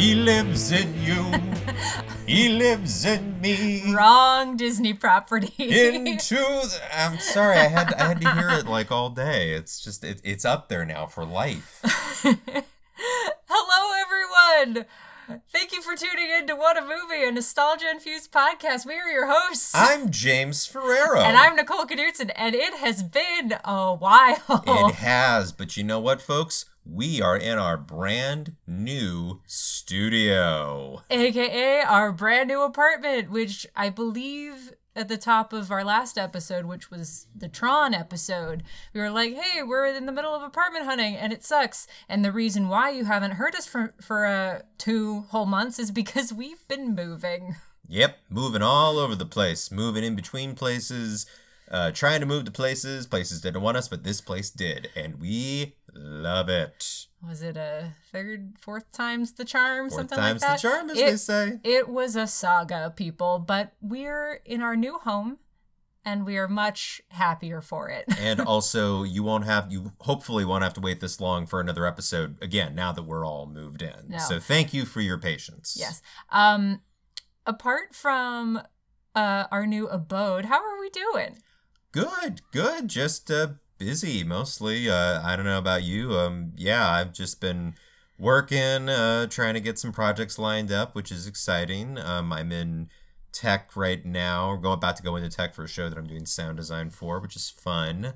He lives in you. he lives in me. Wrong Disney property. Into the, I'm sorry, I had I had to hear it like all day. It's just it, it's up there now for life. Hello, everyone. Thank you for tuning in to What a Movie, a nostalgia infused podcast. We are your hosts. I'm James Ferrero. and I'm Nicole Knudsen, and it has been a while. It has, but you know what, folks? We are in our brand new studio. AKA our brand new apartment, which I believe at the top of our last episode, which was the Tron episode, we were like, hey, we're in the middle of apartment hunting and it sucks. And the reason why you haven't heard us for, for uh, two whole months is because we've been moving. Yep, moving all over the place, moving in between places, uh, trying to move to places. Places didn't want us, but this place did, and we love it. Was it a third, fourth time's the charm? Fourth something time's the like that? charm, as It- they say. It was a saga, people, but we're in our new home and we are much happier for it. and also, you won't have you hopefully won't have to wait this long for another episode again. Now that we're all moved in, No. so thank you for your patience. yes. Um apart from uh our new abode, how are we doing? Good, good. Just uh, busy mostly. Uh, I don't know about you. Um, yeah, I've just been working, uh, trying to get some projects lined up, which is exciting. Um, I'm in tech right now. We're about to go into tech for a show that I'm doing sound design for, which is fun.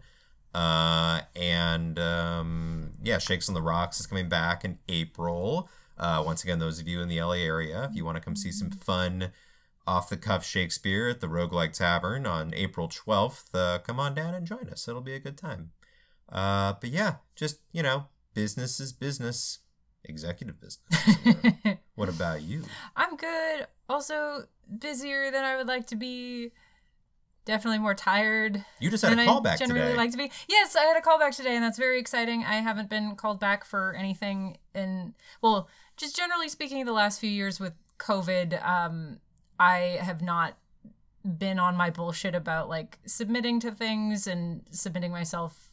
Uh, and um, yeah, Shakes on the Rocks is coming back in April. Uh, once again, those of you in the LA area, if you want to come see some fun off the cuff Shakespeare at the Roguelike Tavern on April 12th, uh, come on down and join us. It'll be a good time. Uh, but yeah, just, you know, business is business, executive business. what about you? I'm good. Also busier than I would like to be. Definitely more tired You just had a callback I generally today. like to be. Yes, I had a callback today, and that's very exciting. I haven't been called back for anything in well, just generally speaking, the last few years with COVID, um, I have not been on my bullshit about like submitting to things and submitting myself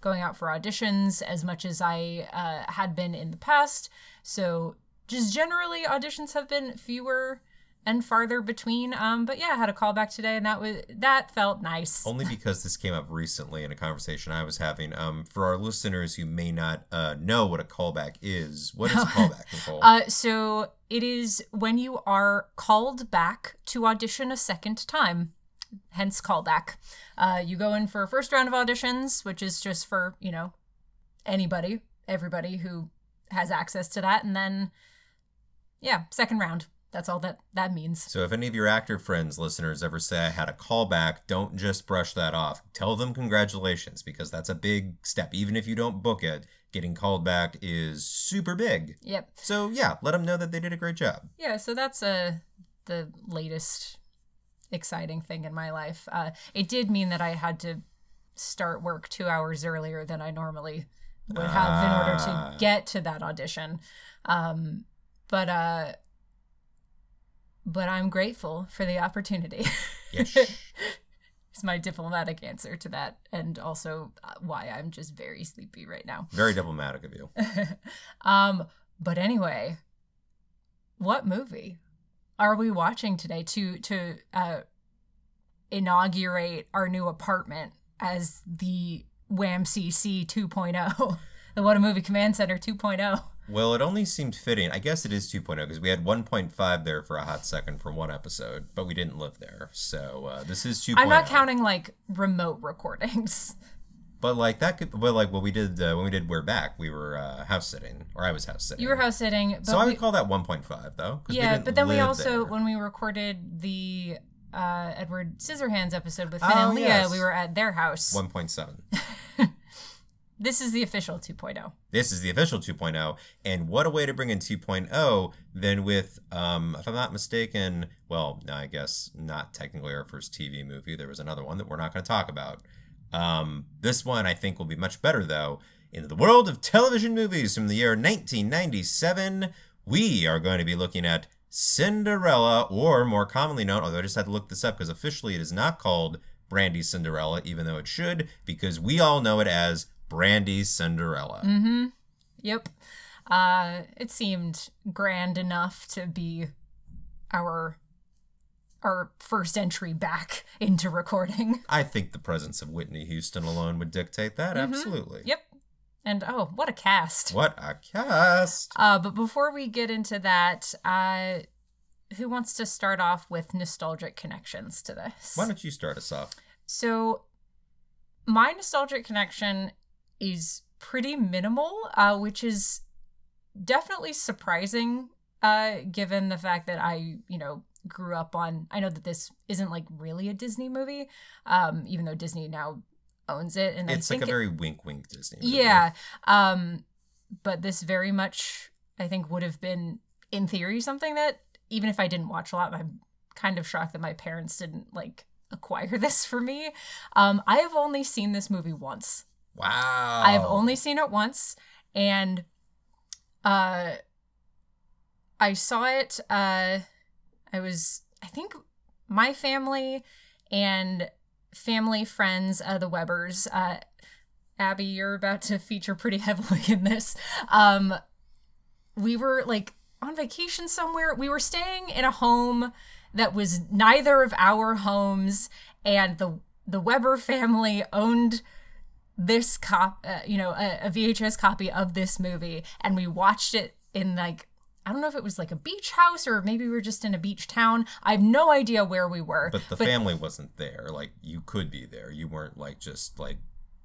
going out for auditions as much as I uh, had been in the past. So just generally auditions have been fewer and farther between. Um, but yeah, I had a callback today, and that was that felt nice. Only because this came up recently in a conversation I was having. Um, for our listeners who may not uh, know what a callback is, what is a callback, Nicole? Uh, so it is when you are called back to audition a second time, hence callback. Uh, you go in for a first round of auditions, which is just for you know anybody, everybody who has access to that, and then yeah, second round. That's all that that means. So if any of your actor friends, listeners, ever say I had a callback, don't just brush that off. Tell them congratulations because that's a big step. Even if you don't book it, getting called back is super big. Yep. So yeah, let them know that they did a great job. Yeah, so that's uh, the latest exciting thing in my life. Uh, it did mean that I had to start work two hours earlier than I normally would have in order Ah. to get to that audition. Um, but uh, but I'm grateful for the opportunity. Yes. It's my diplomatic answer to that, and also uh, why I'm just very sleepy right now. Very diplomatic of you. um, but anyway, what movie are we watching today to to uh, inaugurate our new apartment as the WAMCC 2.0, the What a Movie Command Center oh? 2.0? Well, it only seemed fitting. I guess it is 2.0 because we had 1.5 there for a hot second for one episode, but we didn't live there. So uh, this is 2.0. I'm not counting like remote recordings. But like that could, well, like what we did uh, when we did We're Back, we were uh, house sitting, or I was house sitting. You were house sitting, but so I we- would call that 1.5 though. yeah, but then we also there. when we recorded the uh, Edward Scissorhands episode with Finn Oh, and Leah, yes. we were at their house. 1.7. This is the official oh. 2.0. This is the official 2.0, and what a way to bring in 2.0 than with, um, if I'm not mistaken, well, no, I guess not technically our first TV movie. There was another one that we're not going to talk about. Um, this one I think will be much better though. In the world of television movies from the year 1997, we are going to be looking at Cinderella, or more commonly known, although I just had to look this up because officially it is not called Brandy Cinderella, even though it should, because we all know it as Brandy Cinderella. Mm-hmm. Yep. Uh, it seemed grand enough to be our our first entry back into recording. I think the presence of Whitney Houston alone would dictate that. Mhm. Absolutely. Yep. And oh, what a cast. What a cast! Uh, but before we get into that, uh, who wants to start off with nostalgic connections to this? Why don't you start us off? So, my nostalgic connection is pretty minimal, uh, which is definitely surprising, uh, given the fact that I, you know, grew up on. I know that this isn't like really a Disney movie, um, even though Disney now owns it, and It's I like a it- very wink wink Disney. movie. yeah. Um, but this very much, I think, would have been, in theory, something that even if I didn't watch a lot, I'm kind of shocked that my parents didn't like acquire this for me. Um, I have only seen this movie once. Wow. I have only seen it once, and uh, I saw it. Uh, I was, I think, my family and family friends, uh, the Webbers. Uh, Abby, you're about to feature pretty heavily in this. Um, we were like on vacation somewhere. We were staying in a home that was neither of our homes, and the the Weber family owned this cop, uh, you know, a, a VHS copy of this movie, and we watched it in like I don't know if it was like a beach house or maybe we were just in a beach town. I have no idea where we were. But the family wasn't there. Like you could be there. You weren't like just like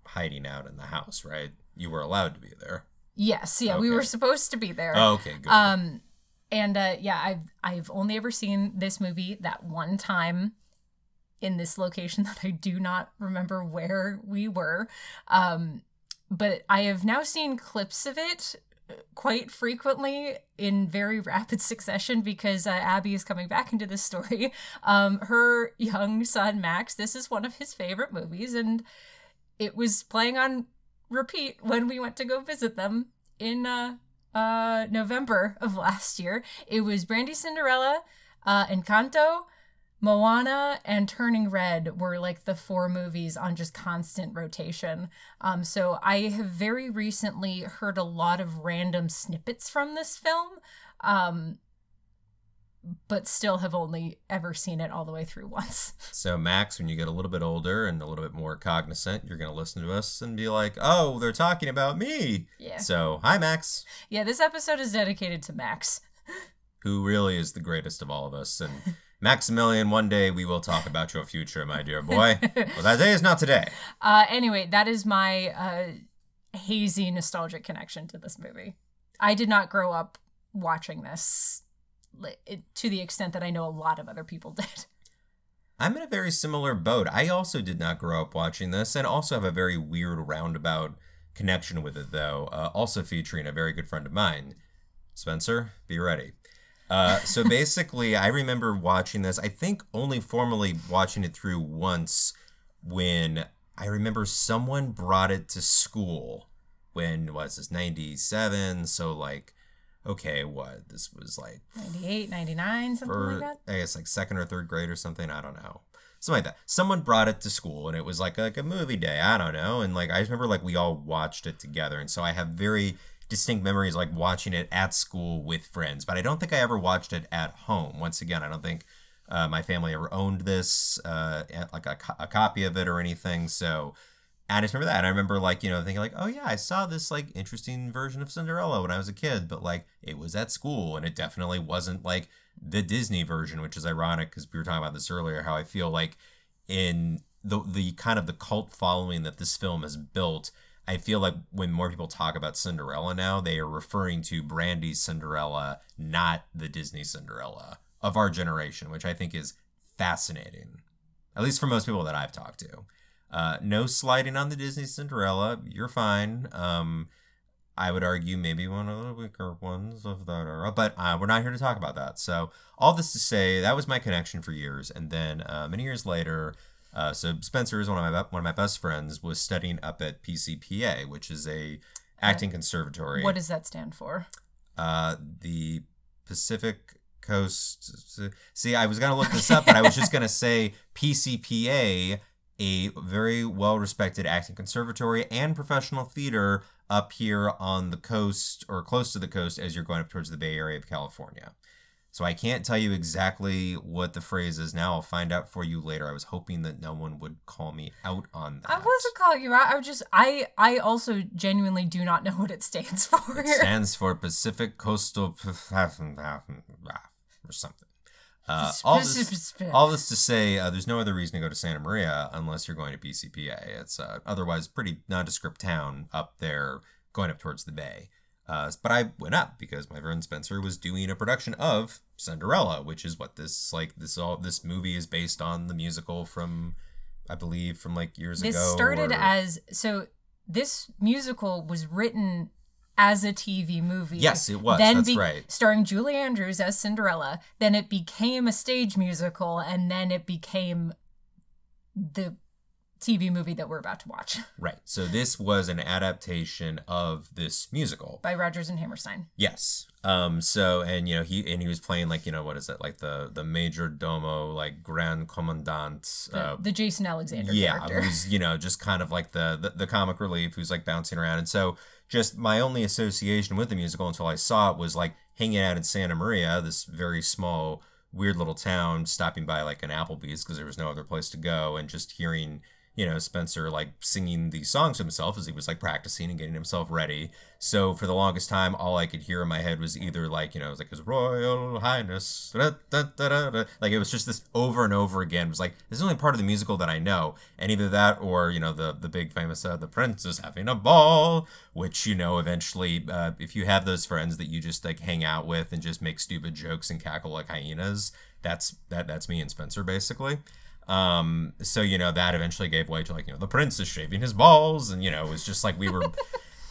hiding out in the house, right? You were allowed to be there. yes, yeah, we were supposed to be there. Oh, okay, good. Um, and uh, yeah, I've I've only ever seen this movie that one time in this location that I do not remember where we were. Um, but I have now seen clips of it uh, quite frequently in very rapid succession because uh, Abby is coming back into this story. Um, her young son Max, this is one of his favorite movies, and it was playing on repeat when we went to go visit them in uh, uh, November of last year. It was Brandy Cinderella, uh, Encanto, Moana, and Turning Red were like the four movies on just constant rotation. Um, so I have very recently heard a lot of random snippets from this film, um, but still have only ever seen it all the way through once. so Max, when you get a little bit older and a little bit more cognizant, you're gonna listen to us and be like, "Oh, they're talking about me." Yeah. So hi, Max, Yeah, this episode is dedicated to Max. who really is the greatest of all of us, and Maximilian. One day we will talk about your future, my dear boy. well, that day is not today. Uh, anyway, that is my uh, hazy nostalgic connection to this movie. I did not grow up watching this it, to the extent that I know a lot of other people did. I'm in a very similar boat. I also did not grow up watching this and also have a very weird roundabout connection with it, though. Uh, also featuring a very good friend of mine. Spencer, be ready. Uh, so basically, I remember watching this, I think only formally watching it through once when I remember someone brought it to school. When was this? 97. So, like, okay, what? This was like 98, 99, something for like that. I guess like second or third grade or something. I don't know. Something like that. Someone brought it to school and it was like like a movie day. I don't know. And like I just remember like we all watched it together. And so I have very distinct memories like watching it at school with friends. But I don't think I ever watched it at home. Once again, I don't think uh, my family ever owned this uh, like a, a copy of it or anything. So I just remember that. And I remember like, you know, thinking like, oh yeah, I saw this like interesting version of Cinderella when I was a kid, but like it was at school and it definitely wasn't like the Disney version, which is ironic because we were talking about this earlier, how I feel like in the the kind of the cult following that this film has built, I feel like when more people talk about Cinderella now, they are referring to Brandy's Cinderella, not the Disney Cinderella of our generation, which I think is fascinating. At least for most people that I've talked to. Uh, no sliding on the Disney Cinderella. You're fine. Um, I would argue maybe one of the weaker ones of that era, but uh, we're not here to talk about that. So all this to say, that was my connection for years, and then uh, many years later, uh, so Spencer is one of my one of my best friends was studying up at PCPA, which is a acting conservatory. What does that stand for? uh, the Pacific Coast. See, I was gonna look this up, but I was just gonna say PCPA a very well respected acting conservatory and professional theater up here on the coast or close to the coast as you're going up towards the Bay Area of California. So I can't tell you exactly what the phrase is now. I'll find out for you later. I was hoping that no one would call me out on that. I wasn't calling you out. I was just I I also genuinely do not know what it stands for. It stands for Pacific Coastal or something. Uh, all, this, all this to say, uh, there's no other reason to go to Santa Maria unless you're going to PCPA. It's uh, otherwise pretty nondescript town up there, going up towards the bay. Uh, but I went up because my friend Spencer was doing a production of Cinderella, which is what this like this all this movie is based on the musical from, I believe, from like years this ago. This started or... as so. This musical was written as a TV movie. Yes, it was. Then That's be- right. Starring Julie Andrews as Cinderella. Then it became a stage musical, and then it became the TV movie that we're about to watch. Right. So this was an adaptation of this musical by Rodgers and Hammerstein. Yes. Um. So and you know he and he was playing like you know what is it like the the major domo like grand commandant. The, uh, the Jason Alexander. Yeah. Character. Who's you know just kind of like the, the the comic relief who's like bouncing around and so just my only association with the musical until I saw it was like hanging out in Santa Maria, this very small weird little town, stopping by like an Applebee's because there was no other place to go, and just hearing you know, Spencer like singing these songs to himself as he was like practicing and getting himself ready. So for the longest time, all I could hear in my head was either like, you know, it was like his Royal Highness, da, da, da, like it was just this over and over again. It was like this is only part of the musical that I know, and either that or you know the the big famous uh, the Prince is having a ball, which you know eventually uh, if you have those friends that you just like hang out with and just make stupid jokes and cackle like hyenas, that's that that's me and Spencer basically. Um, so you know that eventually gave way to like you know the prince is shaving his balls, and you know it was just like we were.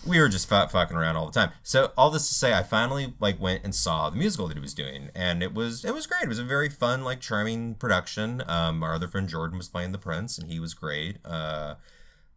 we were just f- fucking around all the time. So all this to say, I finally like went and saw the musical that he was doing, and it was it was great. It was a very fun, like charming production. Um, our other friend Jordan was playing the prince, and he was great. Uh,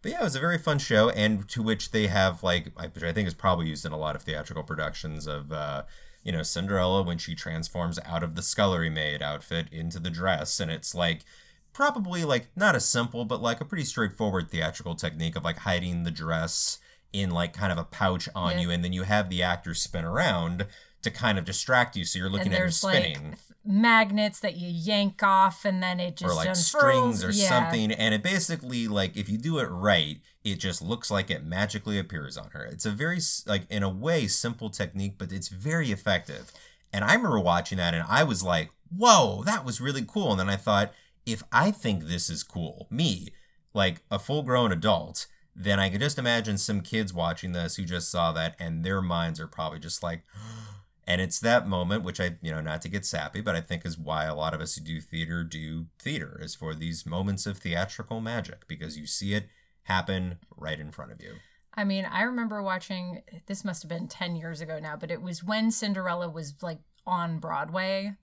but yeah, it was a very fun show, and to which they have like, which I think is probably used in a lot of theatrical productions of. Uh, you know, Cinderella when she transforms out of the scullery maid outfit into the dress, and it's like probably like not a simple but like a pretty straightforward theatrical technique of like hiding the dress in like kind of a pouch on yeah. you and then you have the actor spin around to kind of distract you so you're looking at her spinning like magnets that you yank off and then it just or like unfurls. strings or yeah. something and it basically like if you do it right it just looks like it magically appears on her it's a very like in a way simple technique but it's very effective and i remember watching that and i was like whoa that was really cool and then i thought if I think this is cool, me, like a full grown adult, then I can just imagine some kids watching this who just saw that and their minds are probably just like, and it's that moment, which I, you know, not to get sappy, but I think is why a lot of us who do theater do theater, is for these moments of theatrical magic because you see it happen right in front of you. I mean, I remember watching, this must have been 10 years ago now, but it was when Cinderella was like on Broadway.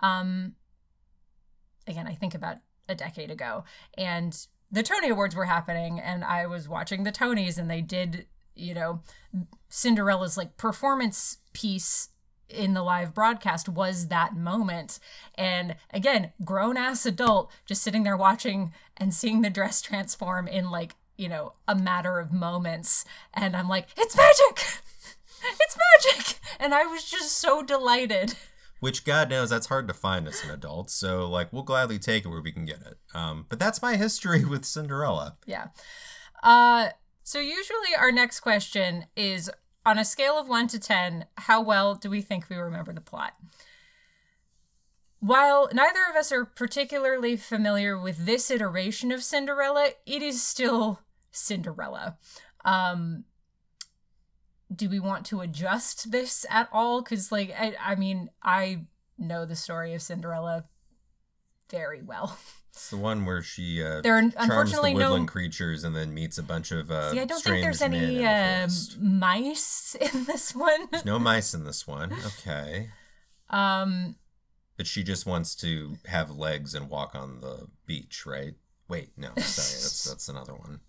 Um, again, I think about a decade ago. And the Tony Awards were happening, and I was watching the Tonys, and they did, you know, Cinderella's like performance piece in the live broadcast was that moment. And again, grown ass adult just sitting there watching and seeing the dress transform in like, you know, a matter of moments. And I'm like, it's magic! It's magic! And I was just so delighted which God knows that's hard to find as an adult. So like we'll gladly take it where we can get it. Um, but that's my history with Cinderella. Yeah. Uh, so usually our next question is on a scale of one to ten, how well do we think we remember the plot? While neither of us are particularly familiar with this iteration of Cinderella, it is still Cinderella. Um, do we want to adjust this at all? Because, like, I, I mean, I know the story of Cinderella very well. It's the one where she uh, there are unfortunately the woodland no creatures and then meets a bunch of uh, See, I don't think there's any uh, mice in this one. There's no mice in this one. Okay. Um, but she just wants to have legs and walk on the beach, right? Wait, no, sorry, that's that's another one.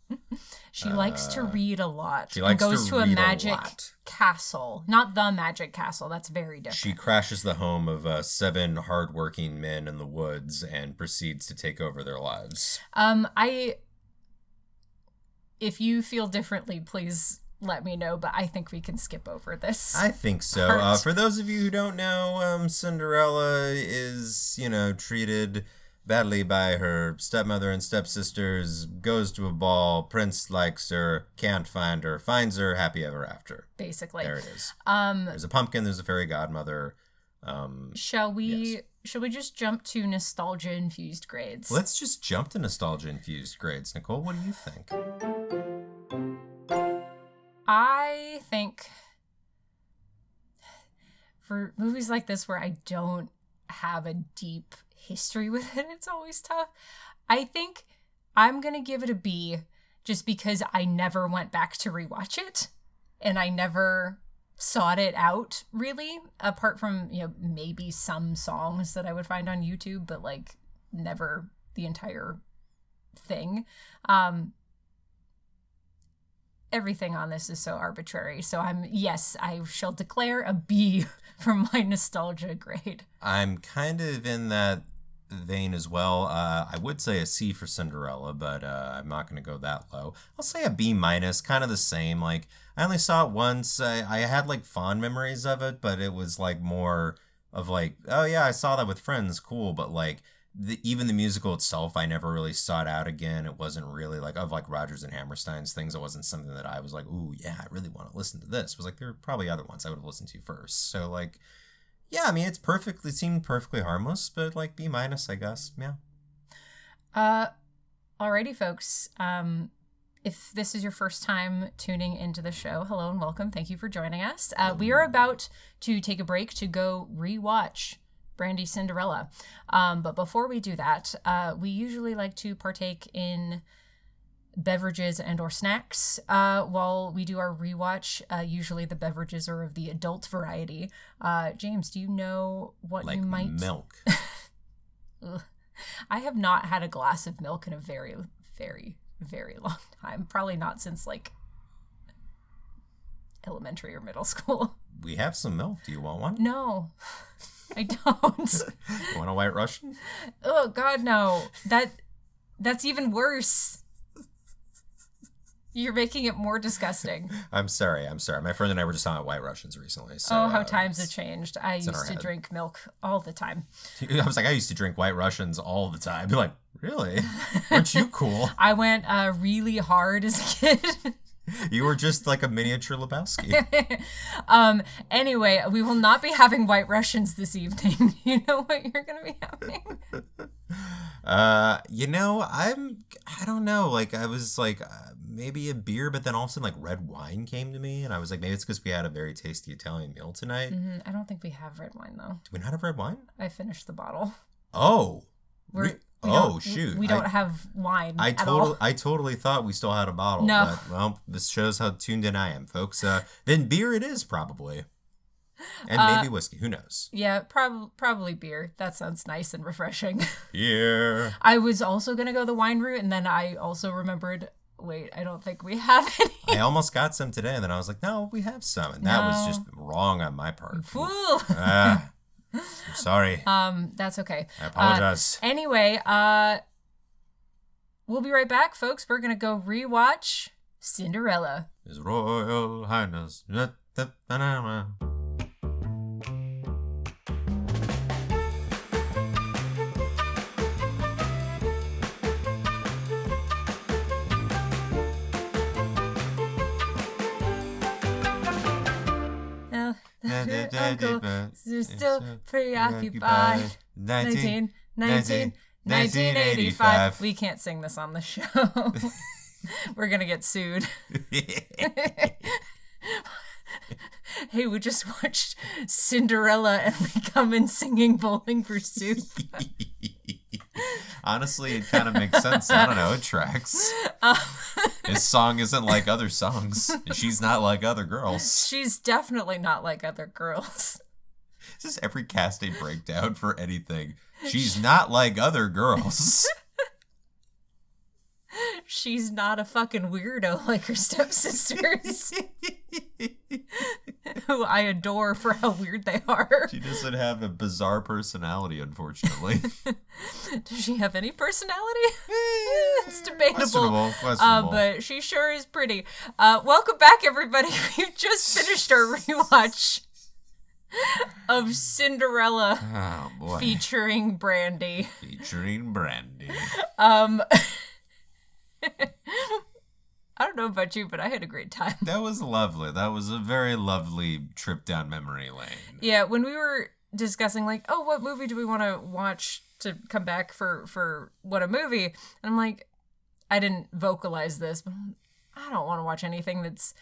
She uh, likes to uh, read a lot. She likes goes to, to a magic a castle, not the magic castle. That's very different. She crashes the home of uh, seven hardworking men in the woods and proceeds to take over their lives. Um, I if you feel differently, please let me know. But I think we can skip over this. I think so. Uh, for those of you who don't know, um, Cinderella is, you know, treated badly by her stepmother and stepsisters, goes to a ball, prince likes her, can't find her, finds her, happy ever after. Basically. There it is. Um, There's a pumpkin, there's a fairy godmother. Um, shall we? Yes. Shall we just jump to nostalgia infused grades? let's just jump to nostalgia infused grades. Nicole, what do you think? I think for movies like this where I don't have a deep history with it, it's always tough. I think I'm going to give it a B just because I never went back to rewatch it and I never sought it out really apart from, you know, maybe some songs that I would find on YouTube, but like never the entire thing. Um everything on this is so arbitrary. So I'm yes, I shall declare a B for my nostalgia grade. I'm kind of in that vein as well. Uh, I would say a C for Cinderella, but uh, I'm not going to go that low. I'll say a B minus, kind of the same. Like I only saw it once. I, I had like fond memories of it, but it was like more of like, oh yeah, I saw that with friends, cool. But like the, even the musical itself, I never really sought out again. It wasn't really like of like Rodgers and Hammerstein's things. It wasn't something that I was like, ooh yeah, I really want to listen to this. It was like there are probably other ones I would have listened to first. So like yeah, I mean it's perfectly seemed perfectly harmless, but like B minus, I guess. Yeah. Uh alrighty folks. Um if this is your first time tuning into the show, hello and welcome. Thank you for joining us. Uh, we are about to take a break to go rewatch Brandy Cinderella. Um, but before we do that, uh, we usually like to partake in beverages and or snacks uh, while we do our rewatch. Uh, usually the beverages are of the adult variety. Uh, James, do you know what Like you might? milk. I have not had a glass of milk in a very, very, very long time. Probably not since like elementary or middle school. we have some milk. Do you want one? No, I don't. You want a white Russian? oh God, no. That that's even worse. You're making it more disgusting. I'm sorry. I'm sorry. My friend and I were just talking about white Russians recently. So, oh, how uh, times have changed. I used to drink milk all the time. I was like, I used to drink white Russians all the time. Be like, really? Weren't you cool? I went uh, really hard as a kid. You were just like a miniature Lebowski. um. Anyway, we will not be having White Russians this evening. you know what you're gonna be having? Uh, you know, I'm. I don't know. Like, I was like, uh, maybe a beer, but then all of a sudden, like, red wine came to me, and I was like, maybe it's because we had a very tasty Italian meal tonight. Mhm, I don't think we have red wine though. Do we not have red wine? I finished the bottle. Oh. We're, Re- we oh shoot! We don't have wine I totally. I totally thought we still had a bottle. No. But, well, this shows how tuned in I am, folks. Uh, then beer it is probably, and Uh, maybe whiskey. Who knows? Yeah, probably probably beer. That sounds nice and refreshing. Beer. I was also gonna go the wine route, and then I also remembered. Wait, I don't think we have any. I almost got some today, and then I was like, no, we have some, and that was just wrong on my part. Fool. I'm sorry. um, that's okay. I apologize. Anyway, uh, we'll be right back, folks. We're gonna go rewatch Cinderella. His Royal Highness. Uh, Uncle is still preoccupied. 19, 19, 1985. We can't sing this on the show. We're gonna get sued. hey, we just watched Cinderella and we come in singing Bowling for Soup. Honestly, it kind of makes sense. I don't know. It tracks. Um, His song isn't like other songs. She's not like other girls. she's definitely not like other girls. This is every casting breakdown for anything. She's not like other girls. She's not a fucking weirdo like her stepsisters. who I adore for how weird they are. she doesn't have a bizarre personality, unfortunately. Does she have any personality? it's debatable. questionable. Uh, but she sure is pretty. Uh, welcome back, everybody. We've just finished our rewatch of Cinderella oh featuring Brandy. Featuring Brandy. Um, I don't know about you, but I had a great time. That was lovely. That was a very lovely trip down memory lane. Yeah, when we were discussing like, oh, what movie do we want to watch to come back for for what a movie? And I'm like, I didn't vocalize this, but I don't want to watch anything that's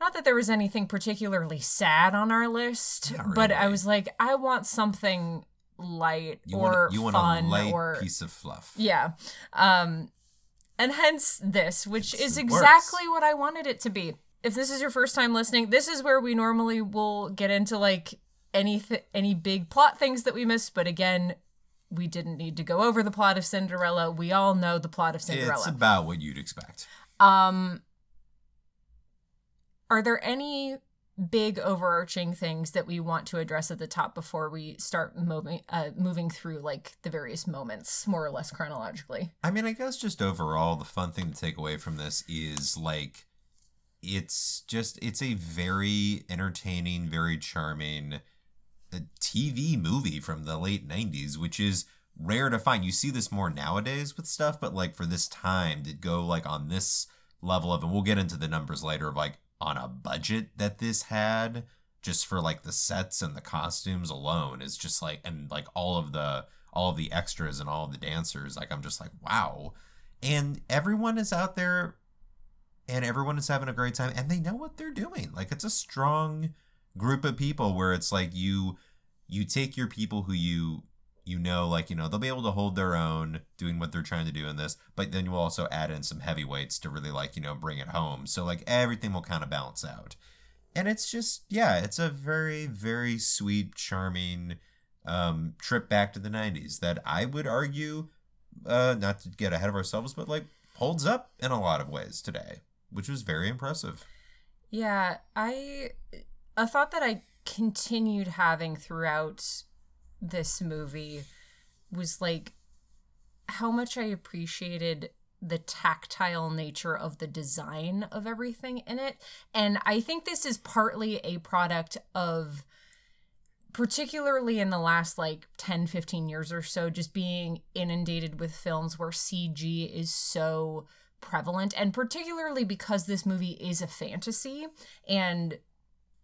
not that there was anything particularly sad on our list, Not but I was like, I want something light You or want you want fun a light or piece of fluff. yeah. Um and hence this, which is It exactly what I wanted it to be. If this is your first time listening, this is where we normally will get into like any th- any big plot things that we missed, but again, we didn't need to go over the plot of Cinderella. We all know the plot of Cinderella. It's about what you'd expect. Um are there any big overarching things that we want to address at the top before we start moving uh, moving through like the various moments more or less chronologically? I mean, I guess just overall, the fun thing to take away from this is like, it's just, it's a very entertaining, very charming uh, TV movie from the late 90s, which is rare to find. You see this more nowadays with stuff, but like for this time to go like on this level of, and we'll get into the numbers later of like on a budget that this had just for like the sets and the costumes alone is just like and like all of the all of the extras and all of the dancers like i'm just like wow. And everyone is out there and everyone is having a great time and they know what they're doing. Like it's a strong group of people where it's like you you take your people who you you know like you know they'll be able to hold their own doing what they're trying to do in this but then you'll also add in some heavyweights to really like you know bring it home. So like everything will kind of balance out. And it's just yeah it's a very very sweet charming um trip back to the 90s that i would argue uh not to get ahead of ourselves but like holds up in a lot of ways today which was very impressive. Yeah, I a thought that I continued having throughout this movie was like how much I appreciated the tactile nature of the design of everything in it. And I think this is partly a product of particularly in the last like 10 15 years or so just being inundated with films where CG is so prevalent and particularly because this movie is a fantasy and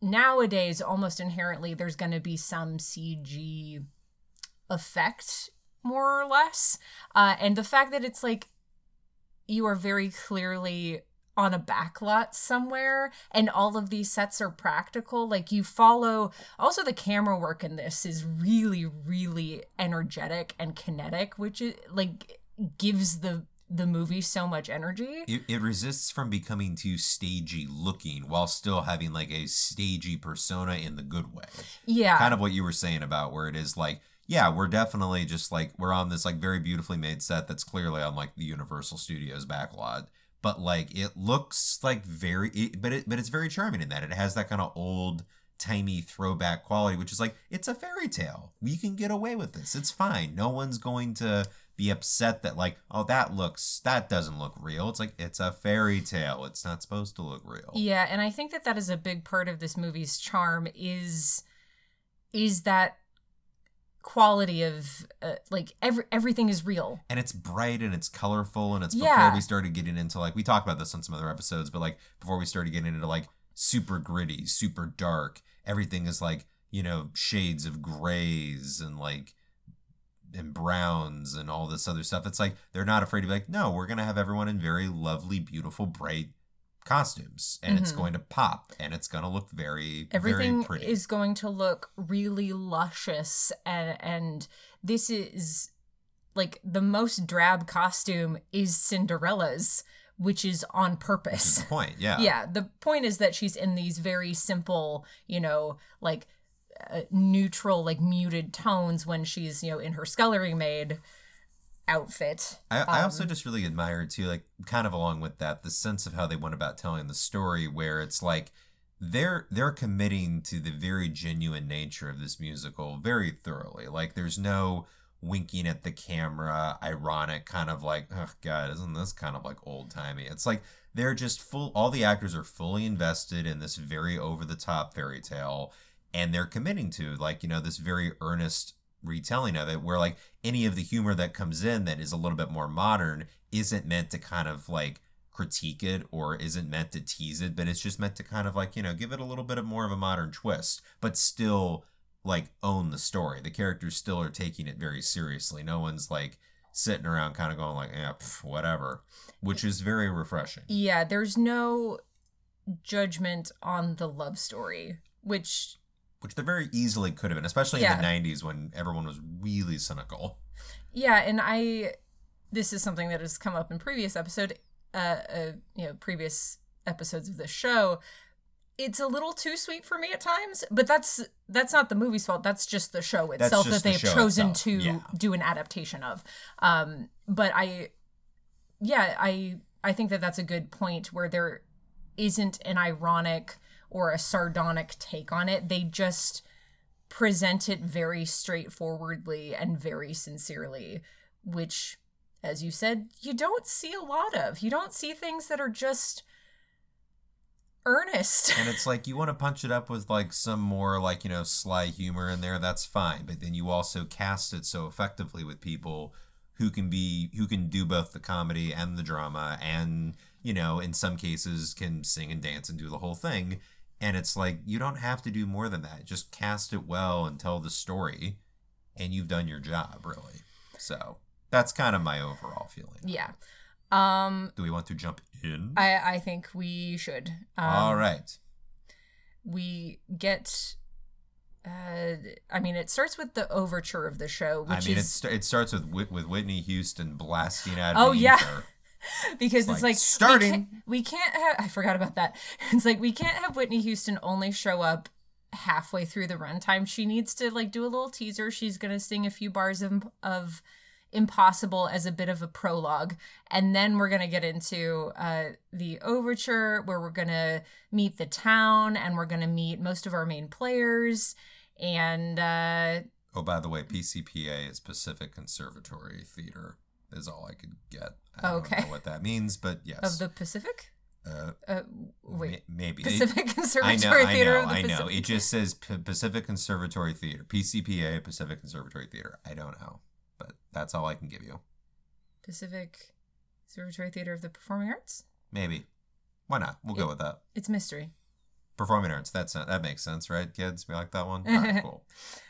nowadays almost inherently there's going to be some CG effect more or less. Uh, and the fact that it's like you are very clearly on a backlot somewhere and all of these sets are practical like you follow also the camera work in this is really really energetic and kinetic which is like gives the the movie so much energy. It, it resists from becoming too stagey looking while still having like a stagey persona in the good way. Yeah. Kind of what you were saying about where it is like yeah we're definitely just like we're on this like very beautifully made set that's clearly on like the universal studios backlot. But like it looks like very it, but it but it's very charming in that it has that kind of old timey throwback quality which is like it's a fairy tale. We can get away with this. It's fine. No one's going to be upset that like oh that looks that doesn't look real it's like it's a fairy tale it's not supposed to look real Yeah, and I think that that is a big part of this movie's charm is is that quality of uh, like every everything is real. and it's bright and it's colorful and it's Yeah. before we started getting into like we talked about this on some other episodes but like before we started getting into like super gritty super dark everything is like you know shades of grays and like and browns and all this other stuff it's like they're not afraid to be like no we're gonna have everyone in very lovely beautiful bright costumes and it's Mhm. going to pop and it's gonna look very Everything very pretty is going to look really luscious and and this is like the most drab costume is Cinderella's, which is on is purpose. the point yeah yeah the point is that she's in these very simple you know like neutral like muted tones when she's you know in her scullery maid outfit I, I also Um, just really admire too, like kind of along with that, the sense of how they went about telling the story, where it's like they're they're committing to the very genuine nature of this musical very thoroughly. Like there's no winking at the camera, ironic kind of like, oh god, isn't this kind of like old timey? It's like they're just full all the actors are fully invested in this very over the top fairy tale and they're committing to like, you know, this very earnest retelling of it where like any of the humor that comes in that is a little bit more modern isn't meant to kind of like critique it or isn't meant to tease it, but it's just meant to kind of like, you know, give it a little bit of more of a modern twist, but still like own the story. The characters still are taking it very seriously. No one's like sitting around kind of going like, yeah, pff, whatever, which is very refreshing. Yeah, there's no judgment on the love story, which which there very easily could have been, especially Yeah. in the 90s when everyone was really cynical. Yeah, and I this is something that has come up in previous episode uh, uh you know, previous episodes of the show. It's a little too sweet for me at times, but that's that's not the movie's fault. That's just the show itself that they've show chosen itself, to yeah. do an adaptation of. Um but I yeah, I I think that that's a good point where there isn't an ironic or a sardonic take on it. They just present it very straightforwardly and very sincerely, which, as you said, you don't see a lot of. You don't see things that are just earnest. and it's like you want to punch it up with like some more like you know sly humor in there that's fine but then you also cast it so effectively with people who can be who can do both the comedy and the drama and you know in some cases can sing and dance and do the whole thing and it's like you don't have to do more than that just cast it well and tell the story and you've done your job really so that's kind of my overall feeling yeah. Um do we want to jump in I I think we should. Um, all right We get uh I mean it starts with the overture of the show which I mean, is it, st- it starts with Whit- with Whitney Houston blasting out. Oh, yeah. ether. because it's, like, like, starting. We can't, we can't have. I forgot about that. It's like we can't have Whitney Houston only show up halfway through the runtime. She needs to like do a little teaser. She's gonna sing a few bars of, of "Impossible" as a bit of a prologue, and then we're gonna get into uh, the overture where we're gonna meet the town and we're gonna meet most of our main players. And uh, Oh, by the way, PCPA is Pacific Conservatory Theater. Is all I could get. I don't Okay. know what that means, but yes. of the Pacific, uh, uh, wait, ma- maybe It- Pacific I Conservatory know, I Theater know, of the I know. Pacific. It just says P- Pacific Conservatory Theater, PCPA, Pacific Conservatory Theater. I don't know, but that's all I can give you. Pacific Conservatory Theater of the Performing Arts. Maybe. Why not? We'll go with that. It's mystery. Performing arts. That's that makes sense, right, kids? We like that one. Right, cool.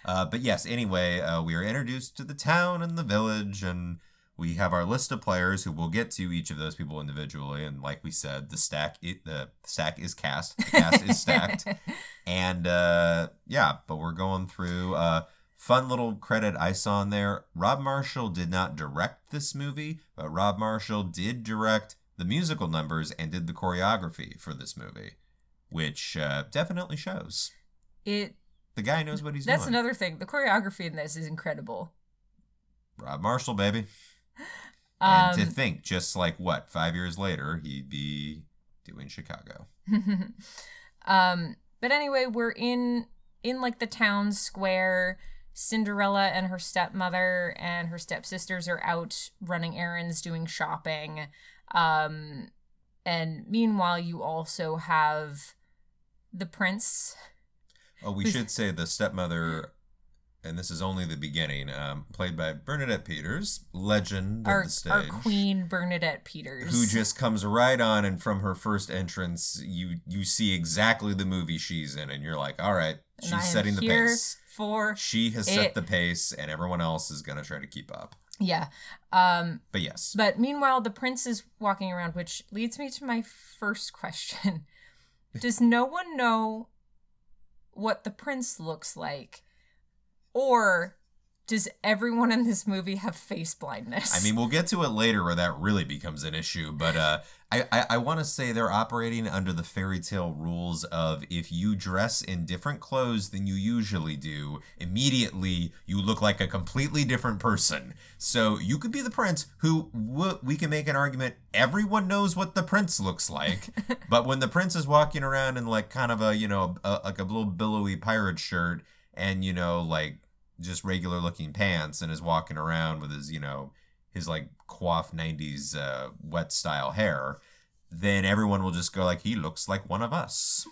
Uh, but yes, anyway, uh, we are introduced to the town and the village, and we have our list of players who we'll get to each of those people individually. And like we said, the stack it, the stack is cast. The cast is stacked, and uh, yeah, but we're going through. Uh, fun little credit I saw in there. Rob Marshall did not direct this movie, but Rob Marshall did direct the musical numbers and did the choreography for this movie, which uh, definitely shows. It. The guy knows what he's That's doing. That's another thing. The choreography in this is incredible. Rob Marshall, baby. Um, and to think, just like what, five years later, he'd be doing Chicago. um. But anyway, we're in in like the town square. Cinderella and her stepmother and her stepsisters are out running errands, doing shopping. Um, and meanwhile, you also have the prince. Oh, we should say the stepmother, and this is only the beginning, um, played by Bernadette Peters, legend our, of the stage. our queen Bernadette Peters. Who just comes right on, and from her first entrance, you you see exactly the movie she's in, and you're like, all right, she's setting the here pace. for She has it. set the pace, and everyone else is gonna try to keep up. yeah. Um, But yes, but meanwhile, the prince is walking around, which leads me to my first question: Does no one know what the prince looks like, or does everyone in this movie have face blindness? I mean, we'll get to it later where that really becomes an issue, but uh, I, I, I want to say they're operating under the fairy tale rules of if you dress in different clothes than you usually do, immediately you look like a completely different person. So you could be the prince, who w- we can make an argument everyone knows what the prince looks like, but when the prince is walking around in like kind of a you know a, like a little billowy pirate shirt and you know like just regular looking pants and is walking around with his, you know, his like coif 90s uh, wet style hair, then everyone will just go like he looks like one of us.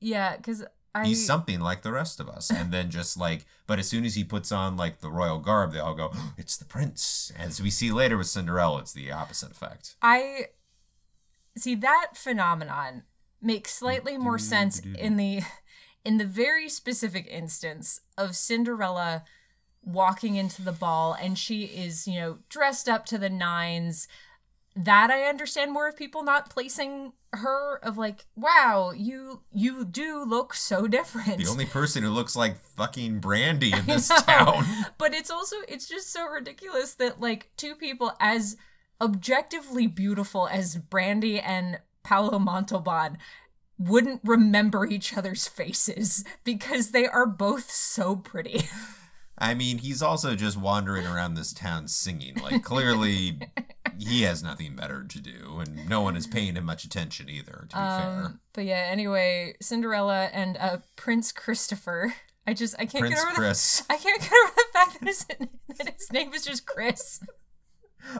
Yeah, cuz I He's something like the rest of us. And then just like but as soon as he puts on like the royal garb, they all go, oh, "It's the prince." As we see later with Cinderella, it's the opposite effect. I see that phenomenon makes slightly more sense in the in the very specific instance of Cinderella walking into the ball and she is, you know, dressed up to the nines. That I understand more of people not placing her of like, wow, you you do look so different. The only person who looks like fucking Brandy in this town. But it's also it's just so ridiculous that like two people as objectively beautiful as Brandy and Paolo Montalban wouldn't remember each other's faces because they are both so pretty. I mean, he's also just wandering around this town singing. Like, clearly, he has nothing better to do, and no one is paying him much attention either, to be um, fair. But yeah, anyway, Cinderella and uh, Prince Christopher. I just I can't Prince get over Chris. the I can't get over the fact that his, that his name is just Chris.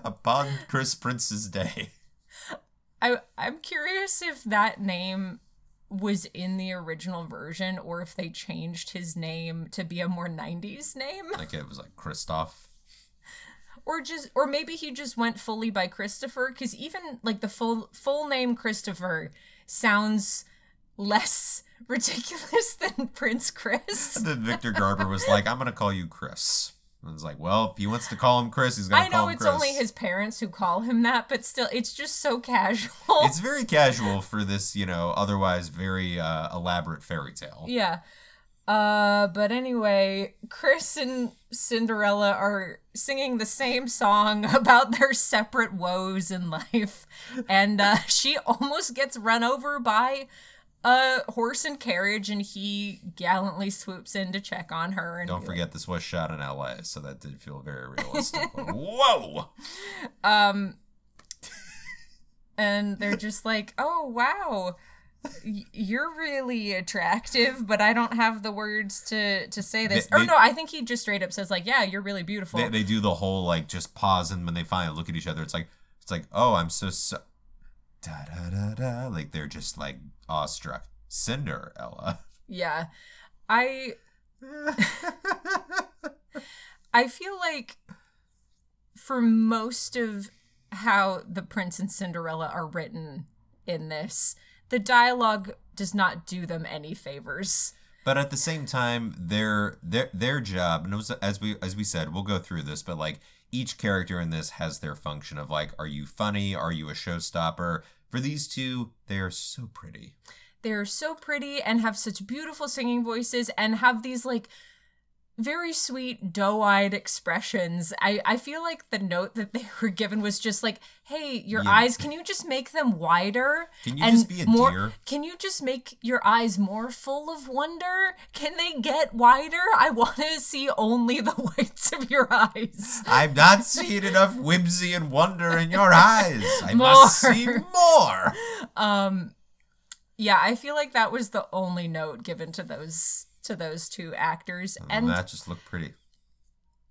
Upon Chris Prince's day. I I'm curious if that name was in the original version or if they changed his name to be a more 90s name. Like it was like Christoph. Or just or maybe he just went fully by Christopher cuz even like the full full name Christopher sounds less ridiculous than Prince Chris. And then Victor Garber was like, "I'm going to call you Chris." And it's like, well, if he wants to call him Chris, he's gonna. Call him Chris. I know it's only his parents who call him that, but still, it's just so casual. It's very casual for this, you know, otherwise very uh, elaborate fairy tale. Yeah. Uh, but anyway, Chris and Cinderella are singing the same song about their separate woes in life, and uh, she almost gets run over by a horse and carriage and he gallantly swoops in to check on her and don't forget like, this was shot in la so that did feel very realistic. Whoa! Um and they're just like oh wow. You're really attractive but i don't have the words to to say this. They, or they, no i think he just straight up says like yeah you're really beautiful. They, they do the whole like just pause and when they finally look at each other. It's like it's like oh i'm so, so da da da da. Like they're just like awestruck. Cinderella. Yeah. I I feel like for most of how the prince and Cinderella are written in this, the dialogue does not do them any favors. But at the same time, their their their job, and was, as we as we said, we'll go through this, but like each character in this has their function of like, are you funny? Are you a showstopper? For these two, they are so pretty. They're so pretty and have such beautiful singing voices and have these like very sweet doe-eyed expressions. I I feel like the note that they were given was just like, "Hey, your yeah. eyes, can you just make them wider? Can you and just be a more, deer? Can you just make your eyes more full of wonder? Can they get wider? I want to see only the whites of your eyes. I'm not seeing enough whimsy and wonder in your eyes. I more. must see more." Um yeah, I feel like that was the only note given to those to those two actors. Mm, and that just looked pretty.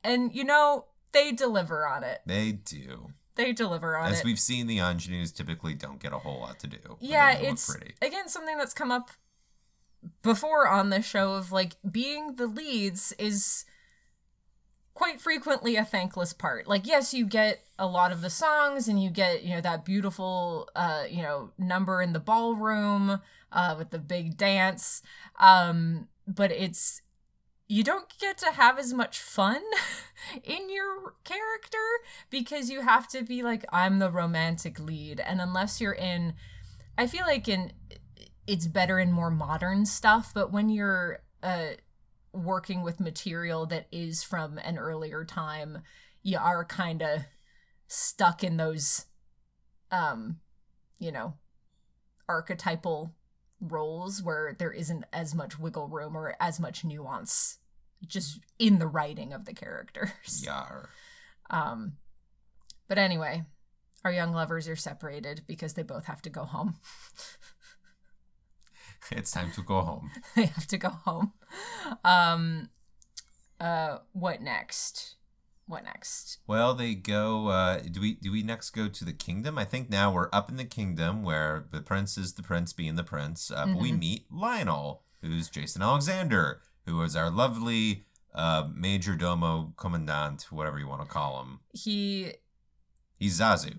And you know, they deliver on it. They do. They deliver on As it. As we've seen, the ingenues typically don't get a whole lot to do. Yeah, it's again something that's come up before on the show of like being the leads is quite frequently a thankless part. Like yes, you get a lot of the songs and you get, you know, that beautiful uh, you know, number in the ballroom uh with the big dance. Um but it's you don't get to have as much fun in your character because you have to be like I'm the romantic lead. And unless you're in I feel like in it's better in more modern stuff but when you're uh working with material that is from an earlier time, you are kind of stuck in those, um, you know, archetypal roles where there isn't as much wiggle room or as much nuance just in the writing of the characters. Yar. Um, but anyway, our young lovers are separated because they both have to go home. It's time to go home. they have to go home. Um, uh, what next? What next? Well, they go. Uh, do we do we next go to the kingdom? I think now we're up in the kingdom where the prince is the prince being the prince. Uh, But we meet Lionel, who's Jason Alexander, who is our lovely uh, major domo commandant, whatever you want to call him. He, He's Zazu.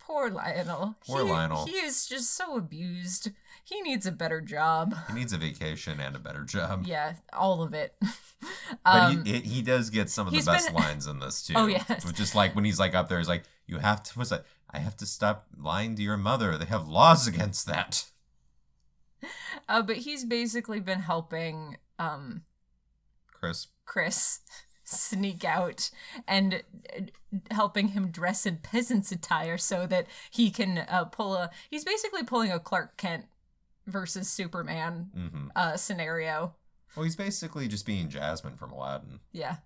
poor Lionel. Poor he, Lionel. He is just so abused. He needs a better job. He needs a vacation and a better job. Yeah, all of it. But um, he, he does get some of the best been- lines in this too. Oh, yes. Is like when he's like up there, he's like, "You have to." What's that? I have to stop lying to your mother. They have laws against that. uh, but he's basically been helping um Chris. Chris sneak out and uh, helping him dress in peasant's attire so that he can uh, pull a. He's basically pulling a Clark Kent versus Superman hmm uh, scenario. Well, he's basically just being Jasmine from Aladdin. Yeah.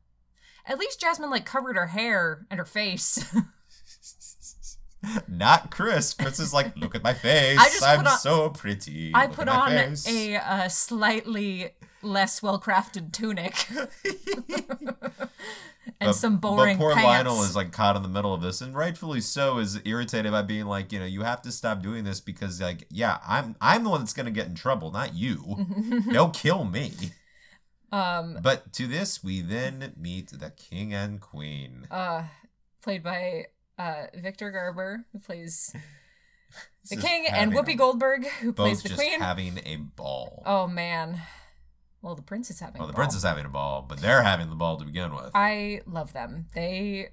At least Jasmine like covered her hair and her face. Not Chris. Chris is like, look at my face. I just I'm on- so pretty. I Look put on face." a uh, slightly less well crafted tunic and But- some boring But poor pants. Lionel is like caught in the middle of this, and rightfully so, is irritated by being like, you know, you have to stop doing this because, like, yeah, I'm I'm the one that's gonna get in trouble, not you. They'll kill me. um, But to this, we then meet the king and queen. uh, played by uh, Victor Garber, who plays the king, and Whoopi Goldberg, who plays the just queen. having a ball. oh man, well the prince is having. well, a the ball. prince is having a ball, but they're having the ball to begin with. I love them. They.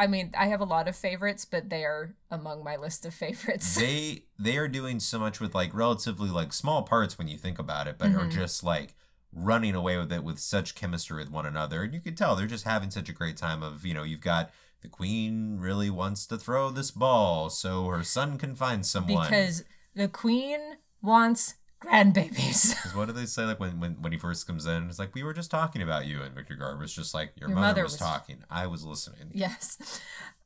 I mean, I have a lot of favorites, but they are among my list of favorites. they they are doing so much with like relatively like small parts when you think about it, but are Mhm. just like running away with it with such chemistry with one another. And you can tell they're just having such a great time of, you know, you've got the queen really wants to throw this ball so her son can find someone. because the queen wants grandbabies. 'Cause what do they say like when, when when he first comes in? It's like we were just talking about you, and Victor Garber's just like your, Your mother, mother was, was- talking. I was listening. yes.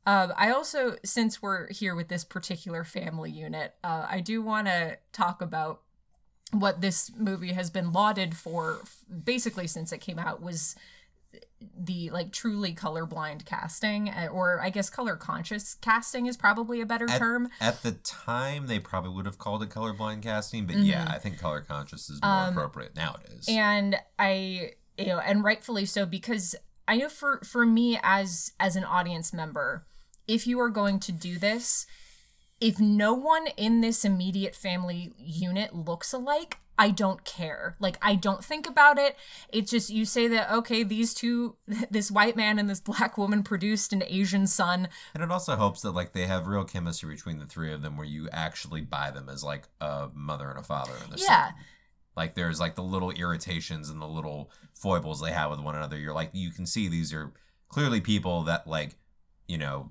Um, I also, since we're here with this particular family unit, uh, I do want to talk about what this movie has been lauded for, f- basically since it came out, was the like truly colorblind casting, uh, or I guess color conscious casting is probably a better At, term. at the time, they probably would have called it colorblind casting, but yeah, I think color conscious is more Mm-hmm. Um, appropriate nowadays. and i you know and rightfully so because i know for for me as as an audience member if you are going to do this if no one in this immediate family unit looks alike i don't care like i don't think about it it's just you say that okay these two this white man and this black woman produced an asian son And it also helps that like they have real chemistry between the three of them, where you actually buy them as like a mother and a father and Yeah. son. Like there's like the little irritations and the little foibles they have with one another. You're like you can see these are clearly people that like you know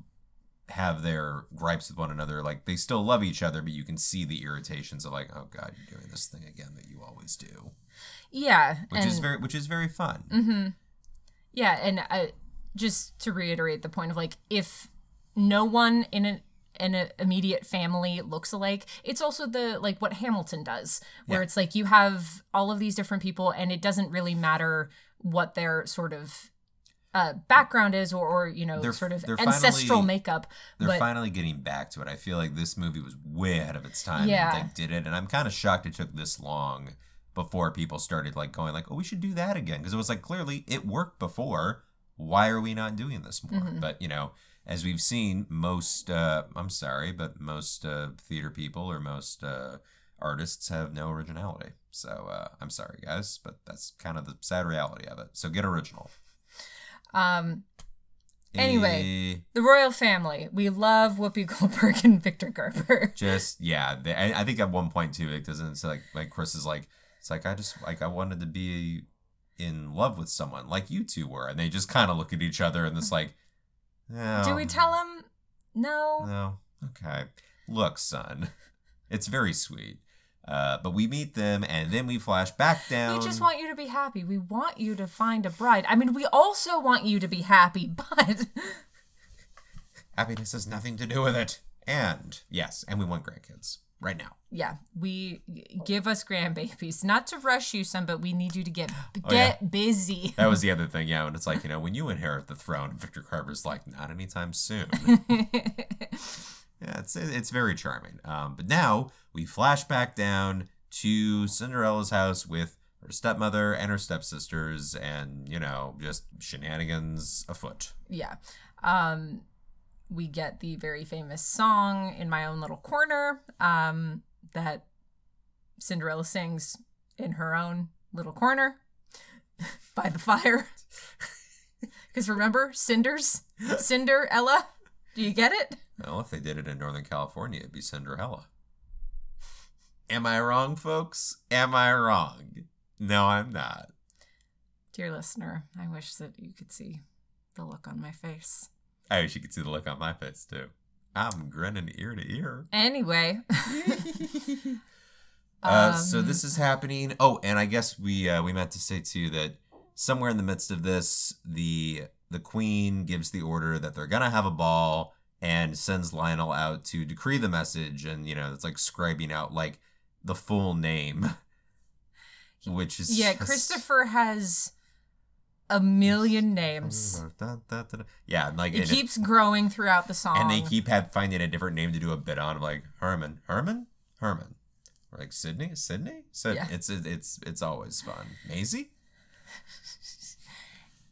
have their gripes with one another. Like they still love each other, but you can see the irritations of like oh god you're doing this thing again that you always do, yeah which is very which is very fun. Mm-hmm. Yeah, and uh, just to reiterate the point of like, if no one in an in an immediate family looks alike, it's also the like what Hamilton does, where Yeah. it's like you have all of these different people, and it doesn't really matter what their sort of uh, background is, or, or you know, They're- sort of ancestral finally- makeup. They're but finally getting back to it. I feel like this movie was way ahead of its time. Yeah. And they did it, and I'm kind of shocked it took this long before people started like going like, "Oh, we should do that again," because it was like clearly it worked before. Why are we not doing this more? Mhm. But you know, as we've seen, most uh, I'm sorry, but most uh, theater people or most uh, artists have no originality. So uh, I'm sorry, guys, but that's kind of the sad reality of it. So get original. Um, Anyway. Eh, the royal family, we love Whoopi Goldberg and Victor Garber. just yeah they, I, I think at one point too it doesn't it's like like chris is like It's like I just like I wanted to be in love with someone like you two were, and they just kind of look at each other and it's like, oh, Do we tell him? No. No. Okay. Look, son, it's very sweet. Uh, but we meet them, and then we flash back down. We just want you to be happy. We want you to find a bride. I mean, we also want you to be happy, but happiness has nothing to do with it. And yes, and we want grandkids right now. yeah, we give us grandbabies. Not to rush you, son, but we need you to get Oh, get busy. That was the other thing, yeah. And it's like you know, when you inherit the throne, Victor Garber's like, not anytime soon. Yeah, it's it's very charming. Um, but now we flash back down to Cinderella's house with her stepmother and her stepsisters, and you know, just shenanigans afoot. yeah. Um, we get the very famous song in my own little corner um, that Cinderella sings in her own little corner by the fire. Because remember, cinders, Cinderella. Do you get it? Well, if they did it in Northern California, it'd be Cinderella. Am I wrong, folks? Am I wrong? No, I'm not. Dear listener, I wish that you could see the look on my face. I wish you could see the look on my face too. I'm grinning ear to ear. Anyway, Uh, so Um, this is happening. Oh, and I guess we uh, we meant to say too that somewhere in the midst of this, the the queen gives the order that they're gonna have a ball and sends Lionel out to decree the message, and you know it's like scribing out like the full name, which is yeah, just- Christopher has a million names. Yeah, like It keeps growing throughout the song. and they keep have, finding a different name to do a bit on, like Herman, Herman, Herman, or like Sydney, Sydney. So Yeah. it's it's it's always fun. Maisie.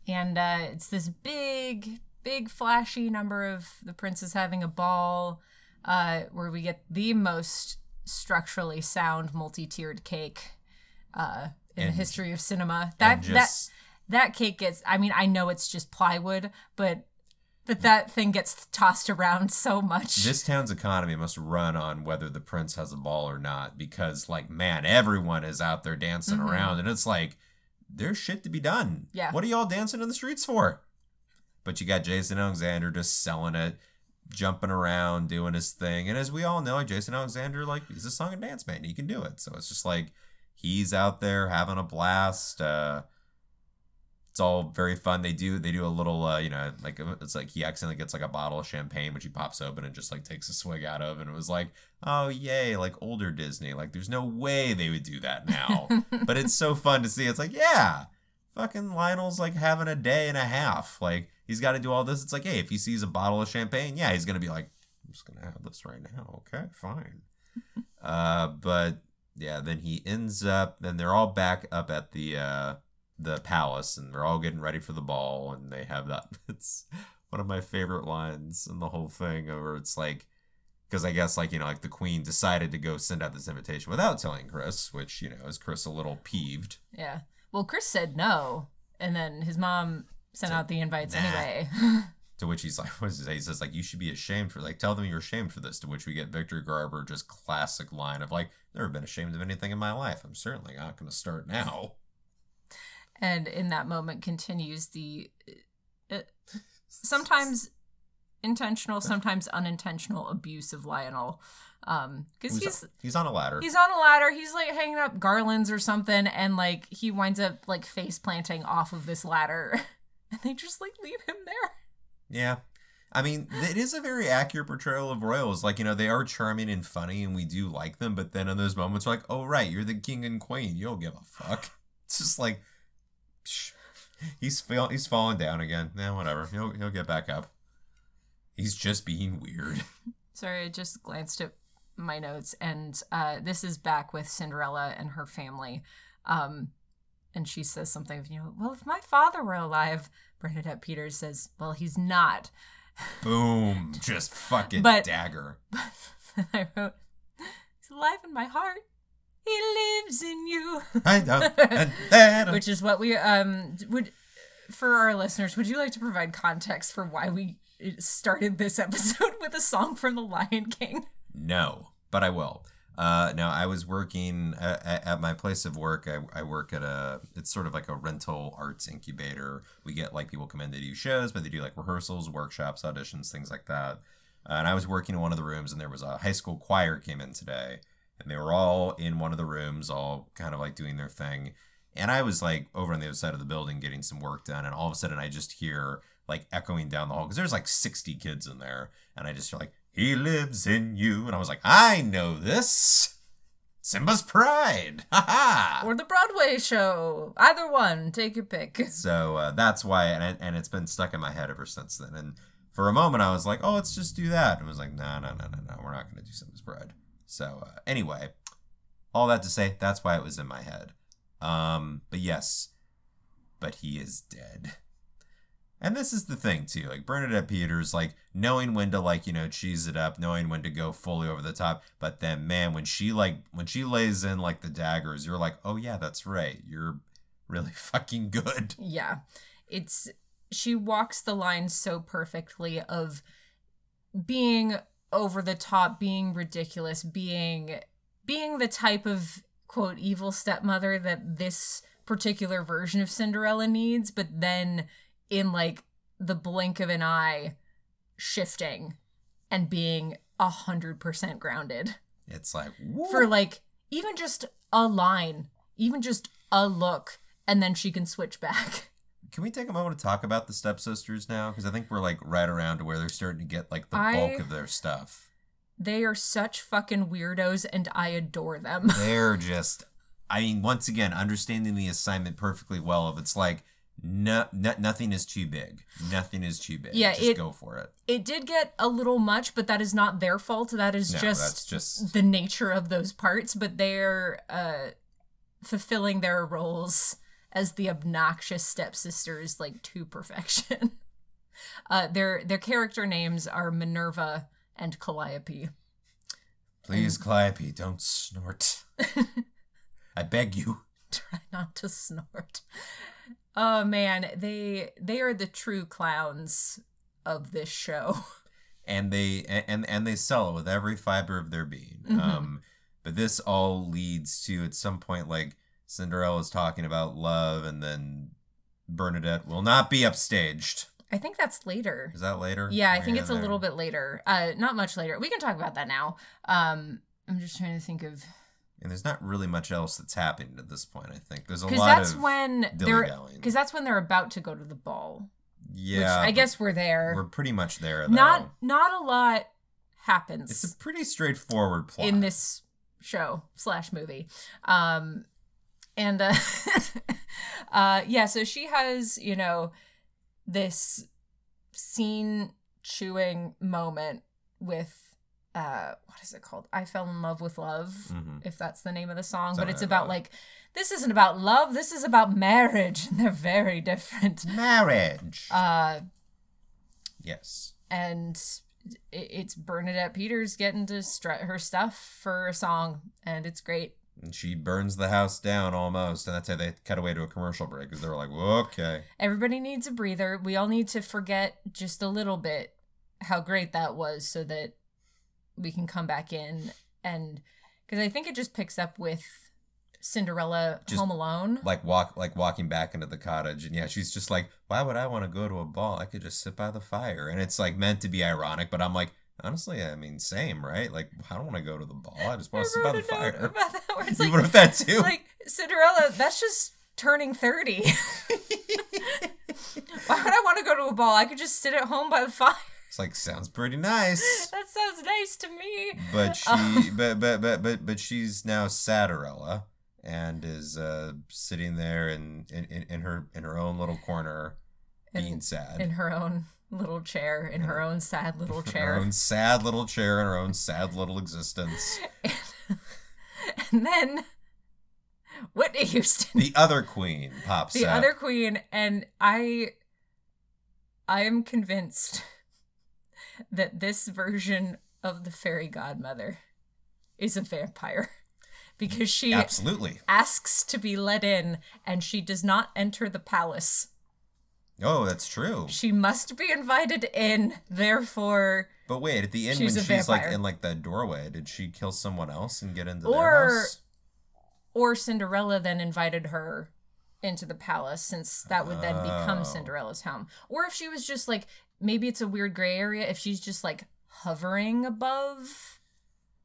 and uh, it's this big, big, flashy number of the princes having a ball, uh, where we get the most structurally sound multi-tiered cake uh, in the history of cinema. That just that that cake gets. I mean, I know it's just plywood, but but that thing gets tossed around so much. this town's economy must run on whether the prince has a ball or not because like man everyone is out there dancing Mhm. around and it's like there's shit to be done Yeah. what are y'all dancing in the streets for but you got jason alexander just selling it jumping around doing his thing. And as we all know jason alexander like he's a song and dance man. He can do it. So it's just like he's out there having a blast uh it's all very fun. They do they do a little uh, you know like it's like he accidentally gets like a bottle of champagne which he pops open and just like takes a swig out of. And it was like oh yay like older Disney. Like there's no way they would do that now. But it's so fun to see. It's like yeah fucking Lionel's like having a day and a half like he's got to do all this it's like hey if he sees a bottle of champagne yeah he's gonna be like I'm just gonna have this right now okay fine uh but yeah then he ends up then they're all back up at the uh the palace and they're all getting ready for the ball and they have that it's one of my favorite lines in the whole thing where it's like because I guess like you know like the queen decided to go send out this invitation without telling Chris, which you know is Chris a little peeved. yeah. Well, Chris said no, and then his mom sent So, out the invites nah. anyway. To which he's like, what does he say? He says like you should be ashamed for like tell them you're ashamed for this. To which we get Victor Garber just classic line of like never been ashamed of anything in my life. I'm certainly not going to start now. and in that moment continues the uh, sometimes intentional sometimes unintentional abuse of lionel um because He's, he's on a ladder. he's on a ladder he's like hanging up garlands or something and like he winds up like face planting off of this ladder and they just like leave him there Yeah. I mean, it is a very accurate portrayal of royals. Like, you know, they are charming and funny and we do like them, but then in those moments, like, oh, right, you're the king and queen. You don't give a fuck. It's just like, psh, he's, he's falling down again. Yeah, whatever. He'll, he'll get back up. He's just being weird. sorry i just glanced at my notes and uh this is back with cinderella and her family um and she says something you know well if my father were alive bernadette peters says well he's not Boom. Just fucking But- dagger. But I wrote, He's alive in my heart. He lives in you. I don't. Which is what we um would for our listeners, would you like to provide context for why we started this episode with a song from The Lion King? No, but I will. Uh, now I was working at, at my place of work. I, I work at a. It's sort of like a rental arts incubator. We get like people come in to do shows, but they do like rehearsals, workshops, auditions, things like that. And I was working in one of the rooms, and there was a high school choir came in today, and they were all in one of the rooms, all kind of like doing their thing. And I was like over on the other side of the building getting some work done, and all of a sudden I just hear like echoing down the hall because there's like 60 kids in there, and I just hear like he lives in you. And I was like, I know this. Simba's Pride. Ha ha. Or the Broadway show. Either one. Take your pick. So uh, that's why, and, and it's been stuck in my head ever since then. And for a moment, I was like, oh, let's just do that. And I was like, no, no, no, no, no. We're not going to do Simba's Pride. So uh, anyway, all that to say, that's why it was in my head. Um, but yes, but he is dead. And this is the thing too, like Bernadette Peters, like knowing when to like, you know, cheese it up, knowing when to go fully over the top. But then man, when she like when she lays in like the daggers, you're like, oh yeah, that's right. You're really fucking good. Yeah. It's she walks the line so perfectly of being over the top, being ridiculous, being being the type of quote evil stepmother that this particular version of Cinderella needs, but then in like the blink of an eye shifting and being a hundred percent grounded It's like for like even just a line even just a look and then she can switch back Can we take a moment to talk about the stepsisters now? Because I think we're like right around to where they're starting to get like the I- bulk of their stuff. they are such fucking weirdos and i adore them They're just, I mean, once again, understanding the assignment perfectly well. Of it's like, no, no, nothing is too big. Nothing is too big. Yeah, just it- go for it. it did get a little much but that is not their fault that is No, just, that's just- the nature of those parts but they're uh fulfilling their roles as the obnoxious stepsisters like to perfection uh their their character names are minerva and calliope Please, Calliope, don't snort. I beg you. try not to snort oh man they they are the true clowns of this show and they and and they sell it with every fiber of their being. Mhm. Um, but this all leads to at some point like Cinderella's talking about love, and then Bernadette will not be upstaged. i think that's later Is that later? Yeah, I think in it's a little bit later. Uh, not much later. We can talk about that now. Um, I'm just trying to think of And there's not really much else that's happening at this point. I think there's a lot that's of when they're because that's when they're about to go to the ball. yeah. which I guess we're there. we're pretty much there. Though. not not a lot happens It's a pretty straightforward plot in this show slash movie. Um, and uh, uh, yeah, so she has you know this scene chewing moment with uh what is it called i fell in love with love Mhm. if that's the name of the song but it's about like this isn't about love this is about marriage and they're very different Marriage. uh yes. and it's bernadette peters getting to strut her stuff for a song and it's great And she burns the house down almost, and that's how they cut away to a commercial break because they're like, okay. everybody needs a breather we all need to forget just a little bit how great that was so that we can come back in and because i think it just picks up with cinderella Just- home alone. like walk like walking back into the cottage and yeah she's just like why would i want to go to a ball? I could just sit by the fire. And it's like meant to be ironic but i'm like honestly i mean same right? Like i don't want to go to the ball. I just want to sit by the fire. about that where it's you like, would have that too. like cinderella that's just turning 30 why would i want to go to a ball? I could just sit at home by the fire it's like sounds pretty nice. That sounds nice to me. But she but, but but but but she's now satirella and is uh sitting there in in, in, in her in her own little corner being sad. in her own little chair in her own sad little in her chair. own sad little chair in her own sad little existence. And then Whitney Houston, the other queen pops the out other queen, and I, I am convinced that this version of the fairy godmother is a vampire because she absolutely asks to be let in and she does not enter the palace. Oh, that's true. She must be invited in, therefore But wait, at the end She's when she's like in like the doorway, did she kill someone else and get into Or- their house? or Cinderella then invited her into the palace since that would then become Oh. Cinderella's home. Or if she was just like maybe it's a weird gray area if she's just like hovering above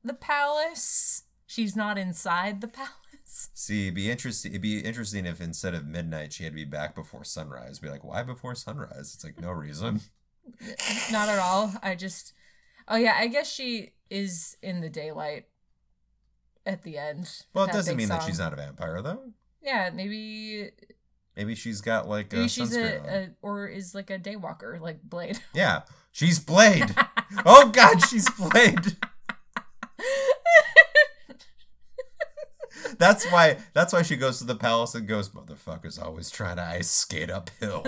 the palace. She's not inside the palace. See, it'd be interesting. It'd be interesting if instead of midnight, she had to be back before sunrise. Be like, why before sunrise? It's like no reason. Not at all. I just Oh yeah, I guess she is in the daylight at the end. Well, it doesn't mean that she's not a vampire, though. Yeah, maybe Maybe she's got like a maybe she's sunscreen on. a, a or is like a daywalker like Blade. Yeah, she's Blade. oh God, she's Blade. That's why. That's why she goes to the palace and goes, "Motherfuckers always trying to ice skate uphill."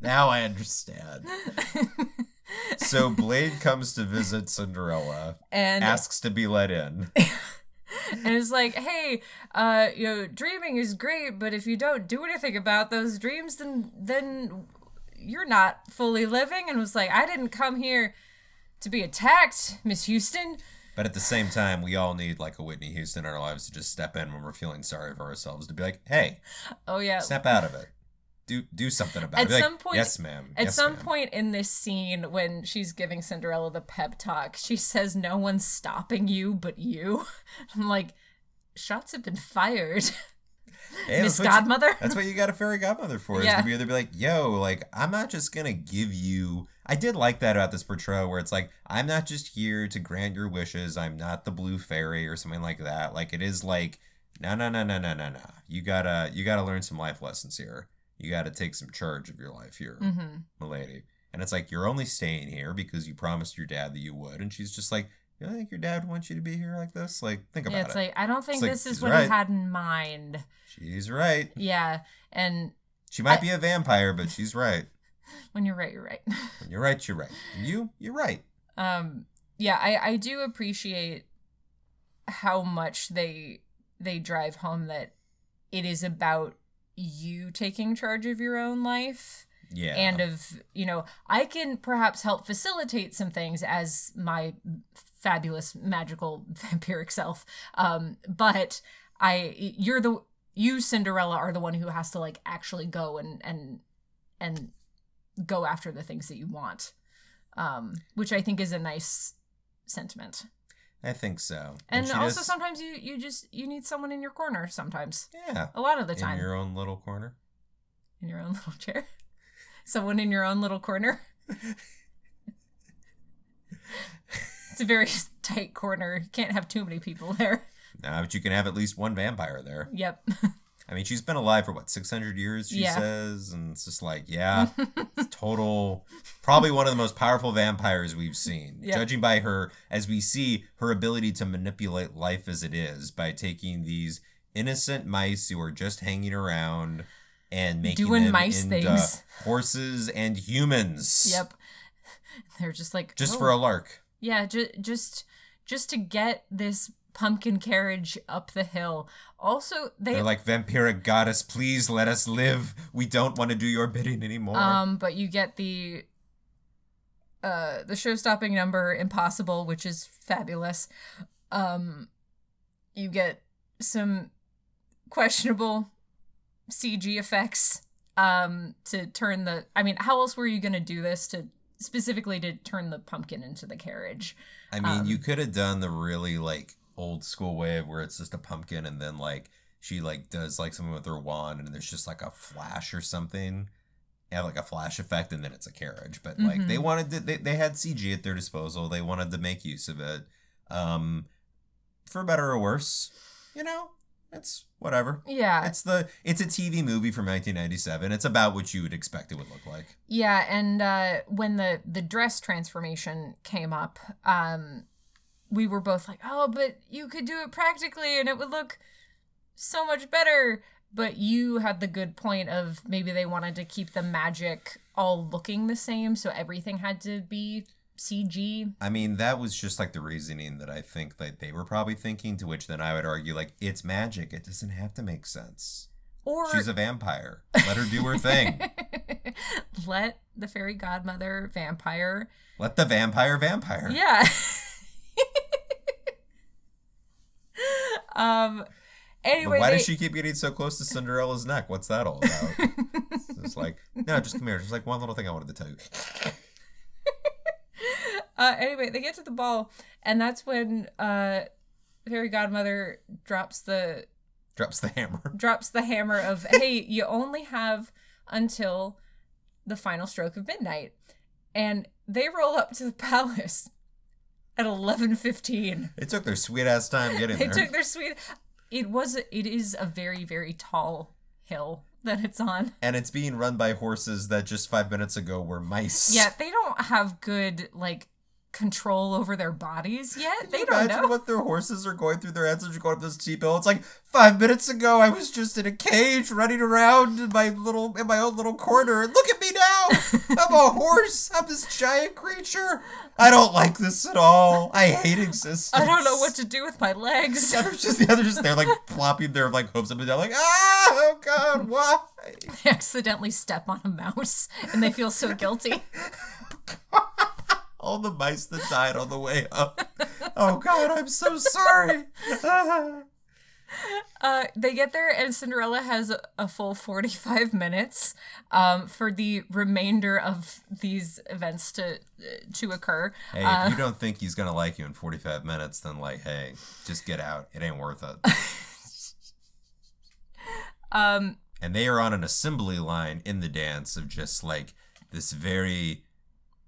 now I understand. So Blade comes to visit Cinderella, and asks to be let in. And it's like, hey, uh, you know, dreaming is great, but if you don't do anything about those dreams, then then you're not fully living. And it was like, I didn't come here to be attacked, Miss Houston. But at the same time, we all need like a Whitney Houston in our lives to just step in when we're feeling sorry for ourselves to be like, "Hey, Oh yeah. snap out of it. Do do something about At it." Like, some point- yes, ma'am. At Yes, some ma'am." point in this scene, when she's giving Cinderella the pep talk, she says, "No one's stopping you but you." I'm like, shots have been fired, Hey, Miss that's what you- Godmother. That's what you got a fairy godmother for. Is Yeah. to be either be like, yo, like I'm not just gonna give you. I did like that about this portrayal where it's like I'm not just here to grant your wishes. I'm not the blue fairy or something like that. Like it is like no, no, no, no, no, no, no. You gotta you gotta learn some life lessons here. You gotta take some charge of your life here, mm-hmm. milady. And it's like you're only staying here because you promised your dad that you would. And she's just like, you don't think your dad wants you to be here like this? Like think about Yeah, it's it. like I don't think like, this is what right. he had in mind. she's right. Yeah, and She might I- be a vampire, but she's right. when you're right, you're right. When you're right, you're right. And you, you're right. um, yeah, I I do appreciate how much they they drive home that it is about you taking charge of your own life Yeah. and of you know i can perhaps help facilitate some things as my fabulous magical vampiric self um but i you're the you cinderella are the one who has to like actually go and and and go after the things that you want um which i think is a nice sentiment I think so. and, she also does- sometimes you you just you need someone in your corner sometimes yeah, a lot of the time. in your own little corner. in your own little chair someone in your own little corner it's a very tight corner you can't have too many people there Nah, but you can have at least one vampire there. yep I mean, she's been alive for what, 600 years, she Yeah. says? And it's just like, yeah, total, probably one of the most powerful vampires we've seen. Yeah. Judging by her, as we see her ability to manipulate life as it is by taking these innocent mice who are just hanging around and making Doing them mice into things. horses and humans. yep they're just like Just "Oh, for a lark. yeah ju- just just to get this pumpkin carriage up the hill also they They're like, vampiric goddess, please let us live. We don't want to do your bidding anymore. Um, but you get the uh the show stopping number impossible, which is fabulous. Um you get some questionable CG effects um to turn the I mean, how else were you gonna do this to specifically to turn the pumpkin into the carriage? I mean, um, you could have done the really like old school way of where it's just a pumpkin and then like she like does like something with her wand and there's just like a flash or something. Yeah, like a flash effect and then it's a carriage. But like they Mhm. wanted to, they, they had CG at their disposal. They wanted to make use of it. Um for better or worse. You know, it's whatever. Yeah. It's the it's a TV movie from 1997. It's about what you would expect it would look like. Yeah, and uh, when the the dress transformation came up, um, we were both like, "Oh, but you could do it practically, and it would look so much better." But you had the good point of maybe they wanted to keep the magic all looking the same, so everything had to be CG. I mean, that was just like the reasoning that I think that they were probably thinking, to which then I would argue, like, it's magic. It doesn't have to make sense. Or She's a vampire. Let her do her thing. let the fairy godmother vampire. Let the vampire vampire. Yeah. um. Anyway, But why they- does she keep getting so close to Cinderella's neck? What's that all about? it's like, no, just come here. Just like one little thing I wanted to tell you. uh, anyway, they get to the ball, and that's when uh, fairy godmother drops the Drops the hammer. drops the hammer of, "Hey, you only have until the final stroke of midnight," and they roll up to the palace at eleven fifteen. It took their sweet ass time getting there. took their sweet. It was. It is a very very tall hill that it's on. and it's being run by horses that just five minutes ago were mice. Yeah, they don't have good like control over their bodies yet. Can They you don't imagine know. what their horses are going through their heads as you're going up this steep hill? It's like five minutes ago I was just in a cage running around in my little in my own little corner. And look at me now. I'm a horse. I'm this giant creature. I don't like this at all. I hate existence. I don't know what to do with my legs. Yeah, they're just the other just there like plopping their like hooves up and down like ah oh god why They accidentally step on a mouse and they feel so guilty. all the mice that died on the way up. Oh god I'm so sorry. Uh, they get there and Cinderella has a, full 45 minutes um, for the remainder of these events to to occur. hey Uh, if you don't think he's gonna like you in 45 minutes then like hey just get out. It ain't worth it. Um, and they are on an assembly line in the dance of just like this very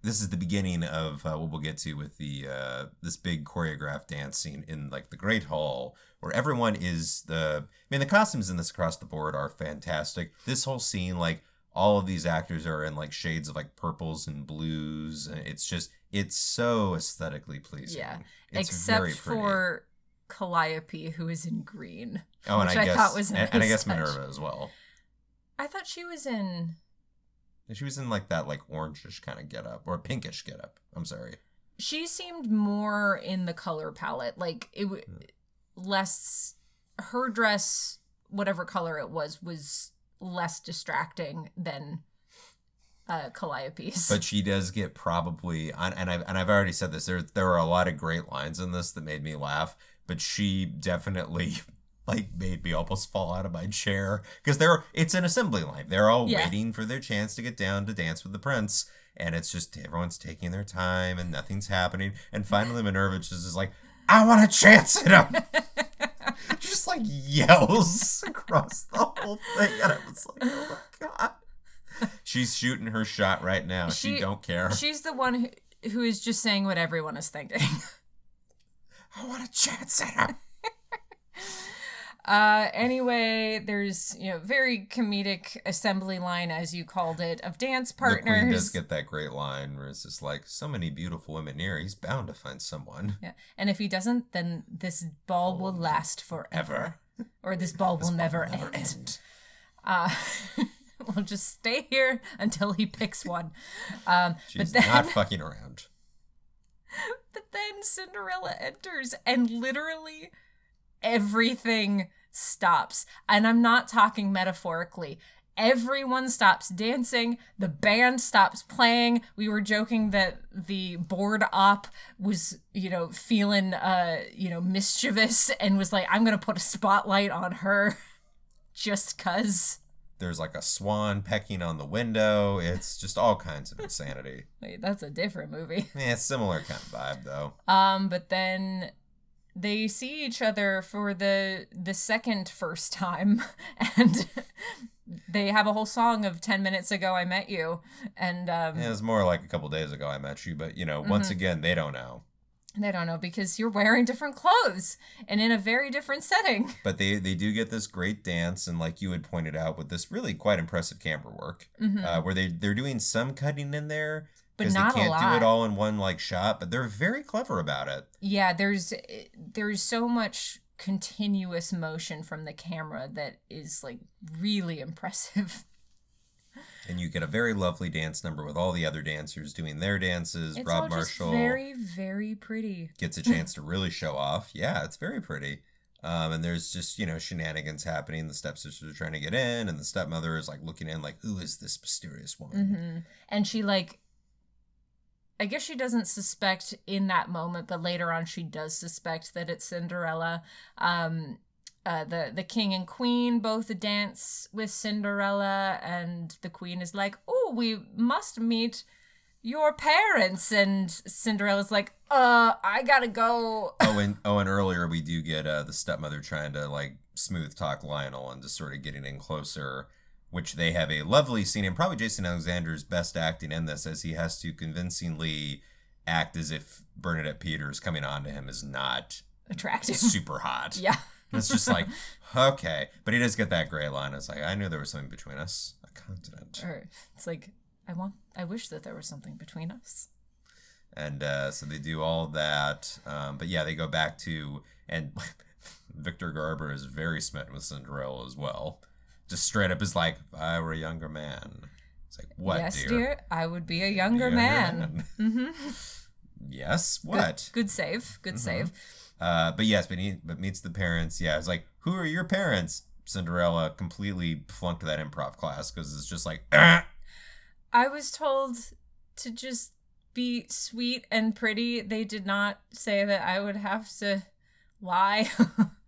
this is the beginning of uh, what we'll get to with the uh, this big choreographed dance scene in like the great hall where everyone is the i mean the costumes in this across the board are fantastic this whole scene like all of these actors are in like shades of like purples and blues and it's just it's so aesthetically pleasing Yeah, it's except for Calliope, who is in green. oh and which I I guess thought was and, and i nice guess touch. minerva as well I thought she was in. She was in like that like orangish kind of getup or pinkish getup. I'm sorry. She seemed more in the color palette, like it w- Hmm. less. Her dress, whatever color it was, was less distracting than uh, Calliope's. But she does get probably and and I've and I've already said this. There there are a lot of great lines in this that made me laugh. But she definitely like made me almost fall out of my chair because they're it's an assembly line. They're all Yeah. waiting for their chance to get down to dance with the prince. And it's just everyone's taking their time and nothing's happening. And finally Minerva just is like, I want a chance at him. just like yells across the whole thing. And I was like, oh my God. She's shooting her shot right now. She, She- don't care. She's the one who, who is just saying what everyone is thinking. I want a chance at him. Uh, anyway, there's you know very comedic assembly line as you called it of dance partners. The queen does get that great line where it's just like, so many beautiful women here. He's bound to find someone. Yeah. And if he doesn't, then this ball will last forever. Or this ball will never, end. Uh, we'll just stay here until he picks one. Um, She's but then, not fucking around. but then Cinderella enters, and literally everything stops. And I'm not talking metaphorically. Everyone stops dancing. The band stops playing. We were joking that the board op was, you know, feeling, uh, you know, mischievous and was like, "I'm gonna put a spotlight on her, just cause." There's like a swan pecking on the window. It's just all kinds of insanity. Wait, that's a different movie. Yeah, similar kind of vibe though. Um, but then they see each other for the the second first time, and they have a whole song of ten minutes ago I met you, and um, Yeah, it was more like a couple days ago I met you, but you know, once Mm-hmm. again, they don't know. they don't know because you're wearing different clothes and in a very different setting. But they they do get this great dance, and like you had pointed out, with this really quite impressive camera work, uh, where they they're doing some cutting in there Mm-hmm. But because they not a can't do it all in one like shot. But they're very clever about it. Yeah, there's there's so much continuous motion from the camera that is like really impressive. And you get a very lovely dance number with all the other dancers doing their dances. It's Rob all Marshall just very very pretty. gets a chance to really show off. Yeah, it's very pretty. Um, and there's just you know shenanigans happening. The stepsisters are trying to get in, and the stepmother is like looking in, like, "Who is this mysterious woman?" hmm And she like I guess she doesn't suspect in that moment, but later on she does suspect that it's Cinderella. Um uh, the the king and queen both dance with Cinderella, and the queen is like, "Oh, we must meet your parents," and Cinderella's like, "Uh, I gotta go." oh, and oh, and earlier we do get uh, the stepmother trying to like smooth talk Lionel and just sort of getting in closer, which they have a lovely scene and probably Jason Alexander's best acting in this, as he has to convincingly act as if Bernadette Peters coming on to him is not Attractive. super hot. yeah. And it's just like okay, but he does get that gray line. It's like I knew there was something between us, a continent, Or it's like I want. I wish that there was something between us. and uh, so they do all that. Um, but yeah, they go back to and Victor Garber is very smitten with Cinderella as well. Just straight up is like, if I were a younger man. It's like, what, yes, dear? dear. I would be a younger, man. Mm-hmm. yes, what? Good, good save. Good save. Uh, but yes, but he but meets the parents. Yeah, it's like, who are your parents? Cinderella completely flunked that improv class because it's just like, "Ah!" I was told to just be sweet and pretty. They did not say that I would have to lie.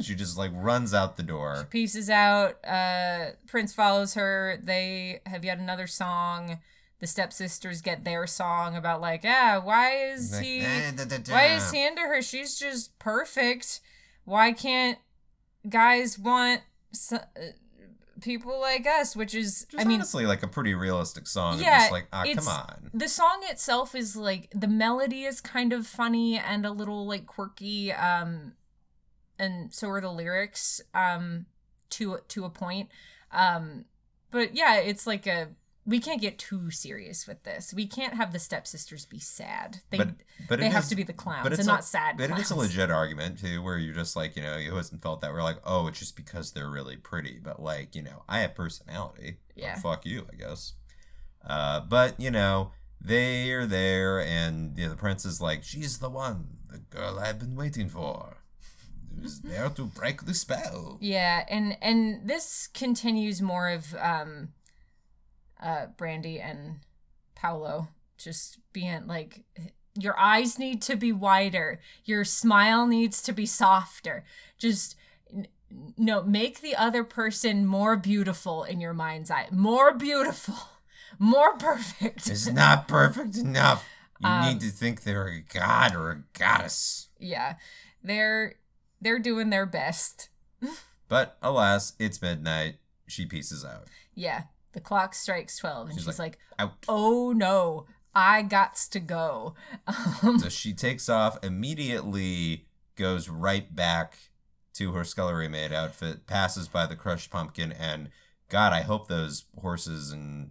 she just like runs out the door. Pieces out. Uh, Prince follows her. They have yet another song. The stepsisters get their song about like, yeah, why is Like, he? "Eh, da, da, da." Why is he into her? She's just perfect. Why can't guys want s- uh, people like us? Which is, Just I mean, honestly like a pretty realistic song. Yeah, just like, ah, come on. the song itself is like the melody is kind of funny and a little like quirky. Um, and so are the lyrics. Um, to to a point. Um, but yeah, it's like a. We can't get too serious with this. We can't have the stepsisters be sad. They But but they have is- to be the clowns but it's and a- not sad. But it's a legit argument too, where you're just like, you know, you hasn't felt that. We're like, oh, it's just because they're really pretty. But like, you know, I have personality. Yeah. fuck you, I guess. Uh, but you know, they are there, and you know, the prince is like, she's the one, the girl I've been waiting for, who's there to break the spell. Yeah, and and this continues more of um uh Brandy and Paolo just being like your eyes need to be wider, your smile needs to be softer. Just n- no, make the other person more beautiful in your mind's eye. More beautiful. More perfect. It's not perfect enough. You Um, need to think they're a god or a goddess. yeah. They're they're doing their best. But alas, it's midnight. She pieces out. Yeah. The clock strikes 12 and She's she's, like, Out. oh no, I gots to go. So she takes off immediately, goes right back to her scullery maid outfit, passes by the crushed pumpkin, and God, I hope those horses and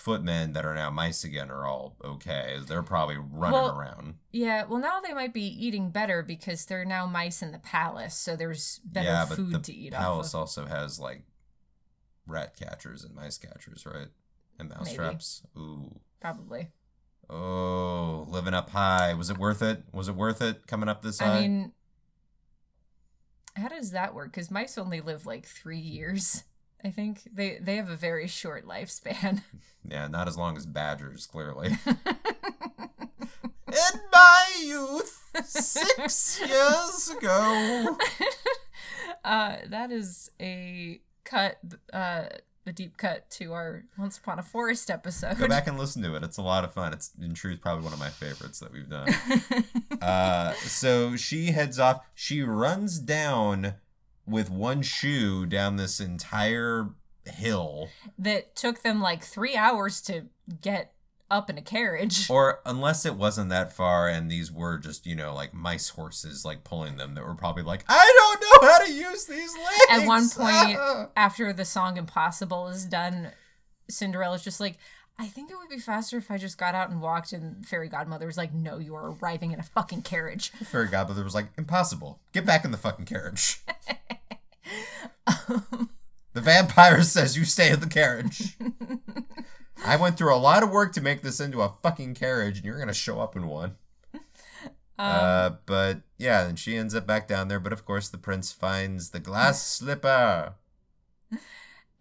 footmen that are now mice again are all okay. They're probably running Well, around. yeah, well, now they might be eating better because they're now mice in the palace, so there's better yeah, but food the to eat palace off of. also has like rat catchers and mice catchers, right? And mouse Maybe. traps. Ooh. Probably. Oh, living up high. Was it worth it? Was it worth it coming up this high? I mean, how does that work? Because mice only live like three years. I think they they have a very short lifespan. yeah, not as long as badgers, clearly. In my youth, six years ago. uh, that is a cut, uh, a deep cut to our Once Upon a Forest episode. Go back and listen to it. It's a lot of fun. It's in truth probably one of my favorites that we've done. uh, so she heads off. She runs down with one shoe down this entire hill. that took them like three hours to get up in a carriage. Or unless it wasn't that far and these were just, you know, like mice horses like pulling them that were probably like, I don't know how to use these legs. At one point, ah. after the song Impossible is done, Cinderella's just like, I think it would be faster if I just got out and walked. And Fairy Godmother was like, No, you are arriving in a fucking carriage. Fairy Godmother was like, impossible. Get back in the fucking carriage. the vampire says you stay in the carriage. I went through a lot of work to make this into a fucking carriage, and you're gonna show up in one. uh, but yeah, and she ends up back down there. But of course, the prince finds the glass slipper.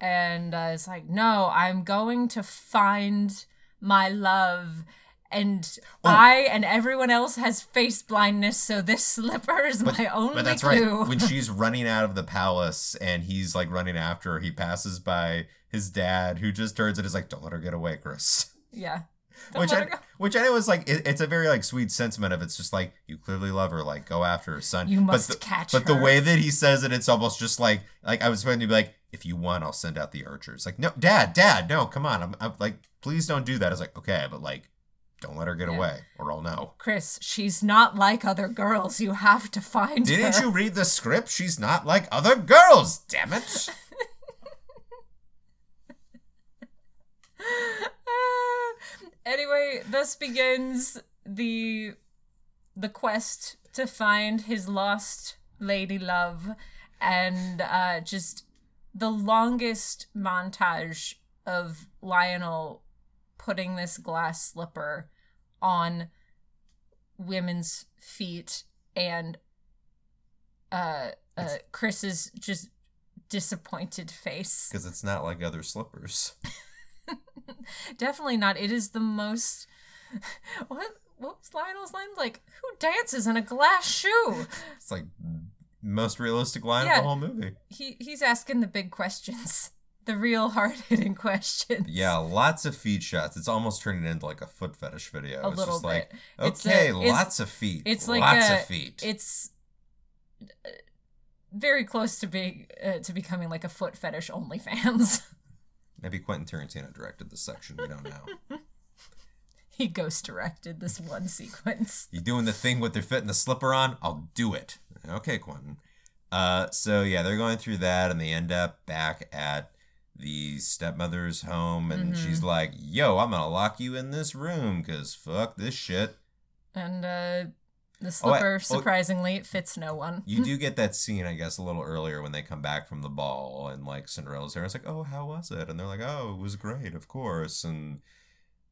and uh, it's like, no, I'm going to find my love. And Oh. I and everyone else has face blindness, so this slipper is my only But that's clue. right. When she's running out of the palace and he's like running after her, he passes by his dad, who just turns and is like, "Don't let her get away, Chris." yeah. Don't which I, which I know is like it, it's a very like sweet sentiment of it's just like you clearly love her, like go after her son. You must but the, catch But her. the way that he says it, it's almost just like like I was going to be like, if you want, I'll send out the archers. Like no, dad, dad, no, come on, I'm, I'm like, please don't do that. I was like, okay, but like, don't let her get Yeah. away, or I'll know. Chris, she's not like other girls. You have to find Didn't her. you read the script? She's not like other girls. Damn it. anyway, thus begins the the quest to find his lost lady love and uh just the longest montage of Lionel putting this glass slipper on women's feet and uh, uh Chris's just disappointed face. Because it's not like other slippers. Definitely not. It is the most. What what was Lionel's line like? Who dances in a glass shoe? It's like most realistic line Yeah. of the whole movie. He he's asking the big questions, the real hard hitting questions. Yeah, lots of feet shots. It's almost turning into like a foot fetish video. A it's little just like, bit. A- okay, it's- lots of feet. it's like lots a- of feet. It's uh, very close to being uh, to becoming like a foot fetish OnlyFans. Maybe Quentin Tarantino directed this section. We don't know. he ghost directed this one sequence. you doing the thing with their foot and the slipper on? I'll do it. Okay, Quentin. Uh, so yeah, they're going through that, and they end up back at the stepmother's home, and Mhm. she's like, "Yo, I'm gonna lock you in this room, cause fuck this shit." And uh the Oh, I- slipper, oh- surprisingly, fits no one. You do get that scene, I guess, a little earlier when they come back from the ball and like Cinderella's there. It's like, oh, how was it? And they're like, oh, it was great, of course. And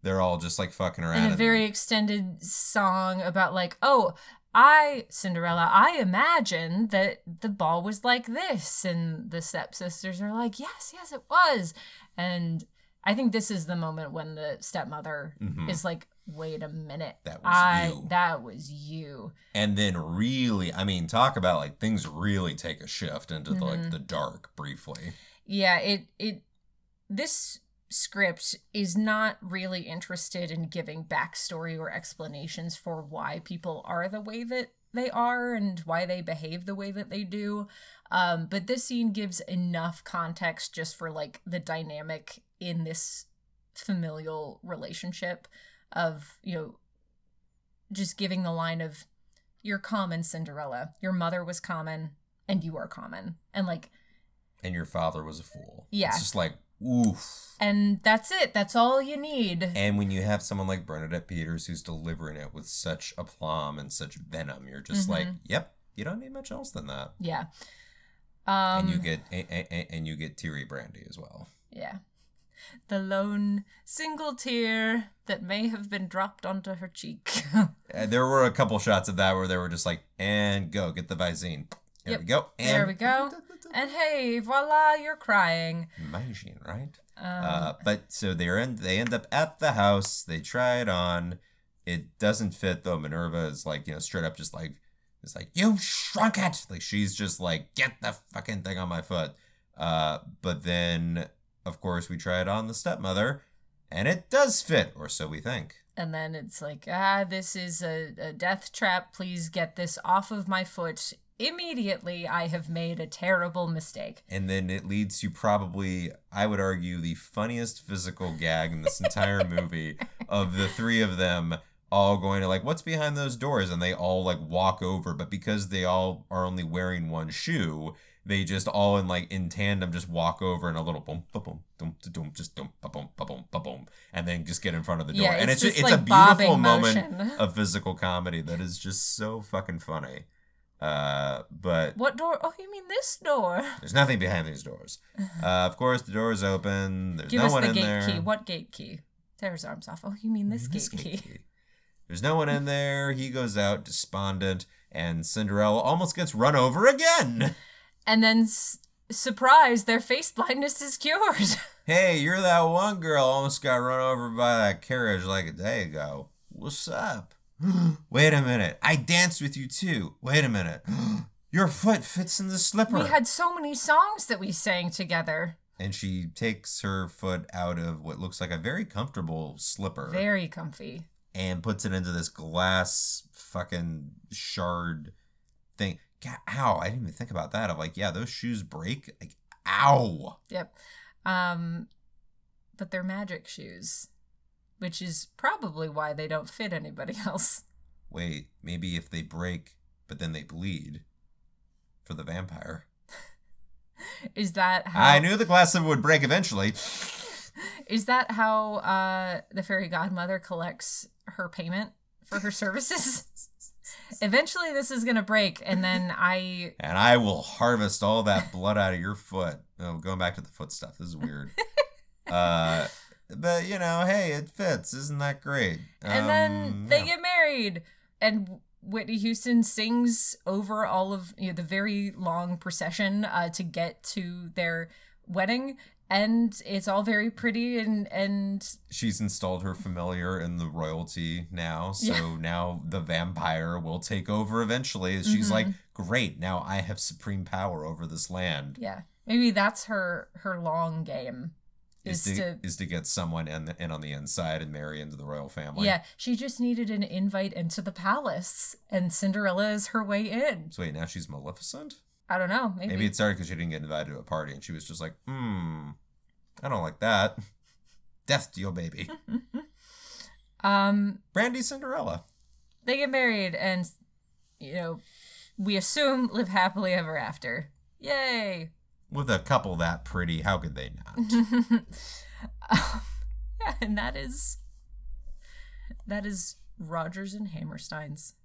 they're all just like fucking around. in a and- very extended song about like oh i cinderella i imagine that the ball was like this and the stepsisters are like yes yes it was and i think this is the moment when the stepmother Mhm. is like wait a minute That was i you. that was you and then really, I mean, talk about like things really take a shift into the, like Mhm. the dark briefly. yeah it it this script is not really interested in giving backstory or explanations for why people are the way that they are and why they behave the way that they do um, but this scene gives enough context just for like the dynamic in this familial relationship of you know just giving the line of you're common cinderella your mother was common and you are common and like And your father was a fool. Yeah. It's just like, oof. and that's it that's all you need And when you have someone like Bernadette Peters who's delivering it with such aplomb and such venom, you're just like, Mhm. yep, you don't need much else than that. yeah um and you get and, and, and you get teary brandy as well. yeah the lone single tear that may have been dropped onto her cheek Uh, there were a couple shots of that where they were just like, and go get the Visine. There Yep. we go. And There we go. and hey voila you're crying Imagine, right? um, uh, but so they're in. They end up at the house. They try it on. It doesn't fit though. Minerva is like, you know, straight up just like, it's like you shrunk it. Like she's just like, get the fucking thing on my foot. Uh, but then, of course, we try it on the stepmother, and it does fit, or so we think. and then it's like ah this is a, a death trap please get this off of my foot immediately i have made a terrible mistake. And then it leads to probably i would argue the funniest physical gag in this entire movie of the three of them all going to like what's behind those doors? And they all like walk over but because they all are only wearing one shoe they just all in like in tandem just walk over and a little boom ba boom boom boom just boom ba boom boom boom and then just get in front of the door. Yeah, and it's it's just, it's a beautiful moment motion. of physical comedy that is just so fucking funny uh but what door oh you mean this door there's nothing behind these doors. Uh, of course, the door is open. There's give no us one the in gate there. key what gate key tear his arms off oh you mean this, gate, key, There's no one in there. He goes out despondent, and Cinderella almost gets run over again. And then, s- surprise, their face blindness is cured. Hey, you're that one girl almost got run over by that carriage like a day ago. What's up? Wait a minute. I danced with you too. Wait a minute. Your foot fits in the slipper. we had so many songs that we sang together. and she takes her foot out of what looks like a very comfortable slipper Very comfy. and puts it into this glass fucking shard thing. God, ow, I didn't even think about that. I'm like, yeah, those shoes break. Like, ow. Yep. Um, but they're magic shoes, which is probably why they don't fit anybody else. Wait, maybe if they break, but then they bleed for the vampire. Is that how? I knew the glass would break eventually. Is that how uh, the fairy godmother collects her payment for her services? Eventually, this is gonna break, and then I. And I will harvest all that blood out of your foot. Oh, going back to the foot stuff. This is weird. uh, but you know, hey, it fits. Isn't that great? And then Um, they yeah. get married, and Whitney Houston sings over all of you know the very long procession uh, to get to their wedding, and it's all very pretty and and she's installed her familiar in the royalty now. So Yeah. now the vampire will take over eventually. She's Mhm. like, great, now I have supreme power over this land. yeah, maybe that's her her long game. Is Is to, to- is to get someone in, the, in on the inside and marry into the royal family. Yeah, she just needed an invite into the palace, and Cinderella is her way in. So wait, now she's Maleficent? I don't know. Maybe, Maybe it started because she didn't get invited to a party and she was just like, hmm, I don't like that. Death to your baby. um Brandy Cinderella. they get married, and you know we assume live happily ever after. Yay! With a couple that pretty, how could they not? um, yeah, and that is that is Rodgers and Hammerstein's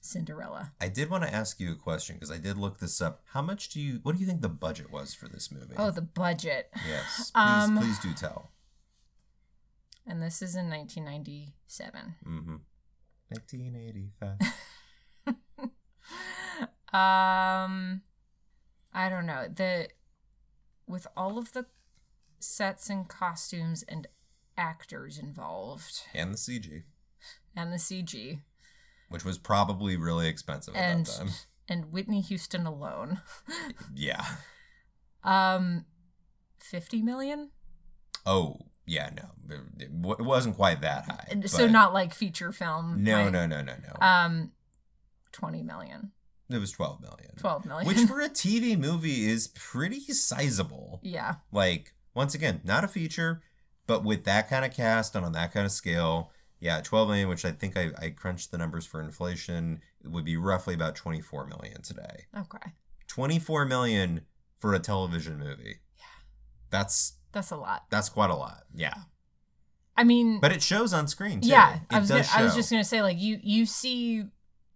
Cinderella. I did want to ask you a question because I did look this up. How much do you, what do you think the budget was for this movie? Oh, the budget. yes. Please, um, please do tell. And this is in 1997. Mm-hmm. 1985. Um, I don't know. The with all of the sets and costumes and actors involved and the CG, and the CG which was probably really expensive at and that time. and Whitney Houston alone, Yeah. um, fifty million. Oh, yeah, no. It, it wasn't quite that high. So not like feature film. No, right? no, no, no, no. Um, twenty million, it was 12 million. twelve million. Which for a TV movie is pretty sizable. yeah, Like, once again, not a feature, but with that kind of cast and on that kind of scale, yeah, 12 million, which I think I, I crunched the numbers for inflation, it would be roughly about 24 million today. okay, 24 million for a television movie. Yeah. That's that's a lot. that's quite a lot. Yeah. I mean, But it shows on screen too. yeah, It I was gonna, I was just gonna say like you you see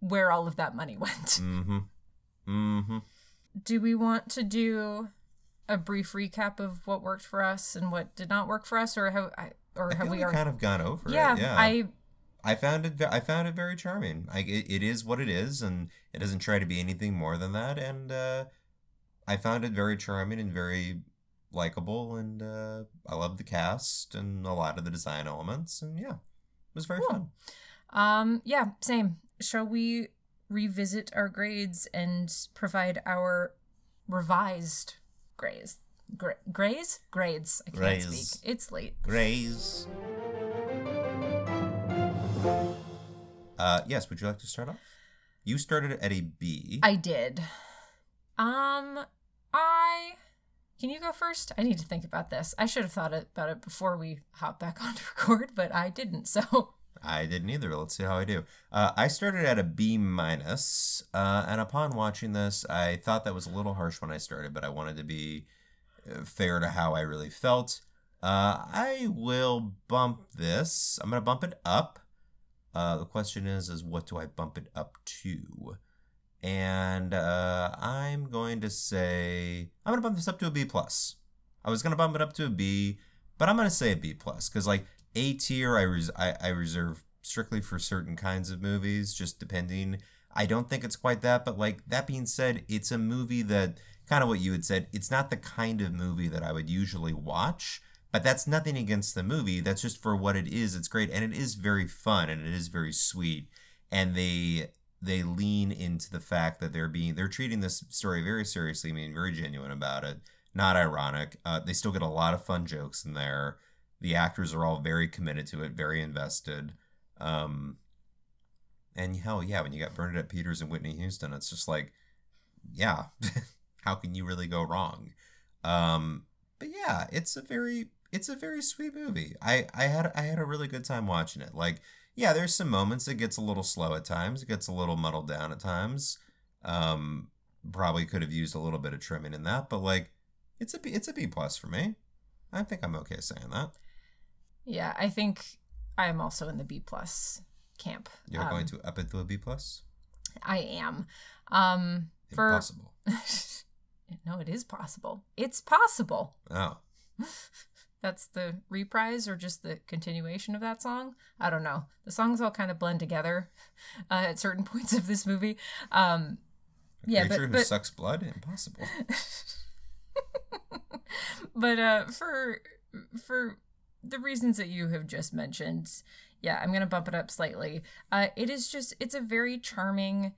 where all of that money went. Mm-hmm. Mm-hmm. do we want to do a brief recap of what worked for us and what did not work for us, or have I, or I have we we already? kind of gone over yeah, it. Yeah. I I found it. I found it very charming. Like it, it is what it is, and it doesn't try to be anything more than that. And uh, I found it very charming and very likable, and uh, I love the cast and a lot of the design elements. And yeah, it was very Cool. fun. um yeah same. Shall we revisit our grades and provide our revised grades? Gra- grades? Grades. I can't Grades. speak. It's late. Grays. Uh, yes. Would you like to start off? You started at a B. I did. Um, I. Can you go first? I need to think about this. I should have thought about it before we hop back on to record, but I didn't. So, I didn't either. Let's see how I do. Uh, I started at a B minus, uh, and upon watching this, I thought that was a little harsh when I started, but I wanted to be uh, fair to how I really felt. Uh, I will bump this. I'm gonna bump it up. Uh, the question is, is what do I bump it up to? And uh, I'm going to say I'm gonna bump this up to a B plus. I was gonna bump it up to a B, but I'm gonna say a B plus because like A tier I, res- I I reserve strictly for certain kinds of movies, just depending. I don't think it's quite that, but like that being said, it's a movie that kind of what you had said. It's not the kind of movie that I would usually watch, but that's nothing against the movie. That's just for what it is. It's great and it is very fun and it is very sweet. And they they lean into the fact that they're being they're treating this story very seriously, I mean very genuine about it, not ironic. Uh, they still get a lot of fun jokes in there. The actors are all very committed to it, very invested. Um, and hell yeah, when you got Bernadette Peters and Whitney Houston, it's just like, yeah, how can you really go wrong? Um, but yeah, it's a very it's a very sweet movie. I I had I had a really good time watching it. Like, yeah, there's some moments it gets a little slow at times. It gets a little muddled down at times. Um, probably could have used a little bit of trimming in that, but like, it's a B, it's a B plus for me. I think I'm okay saying that. Yeah, I think I am also in the B plus camp. You're Um, going to up it to a B plus? I am. Um, for Impossible. no, it is possible. It's possible. Oh, That's the reprise or just the continuation of that song. I don't know. The songs all kind of blend together uh, at certain points of this movie. Um, a Yeah, creature but- who but- sucks blood? Impossible. but uh, for for the reasons that you have just mentioned, yeah, I'm gonna bump it up slightly. Uh, it is just it's a very charming,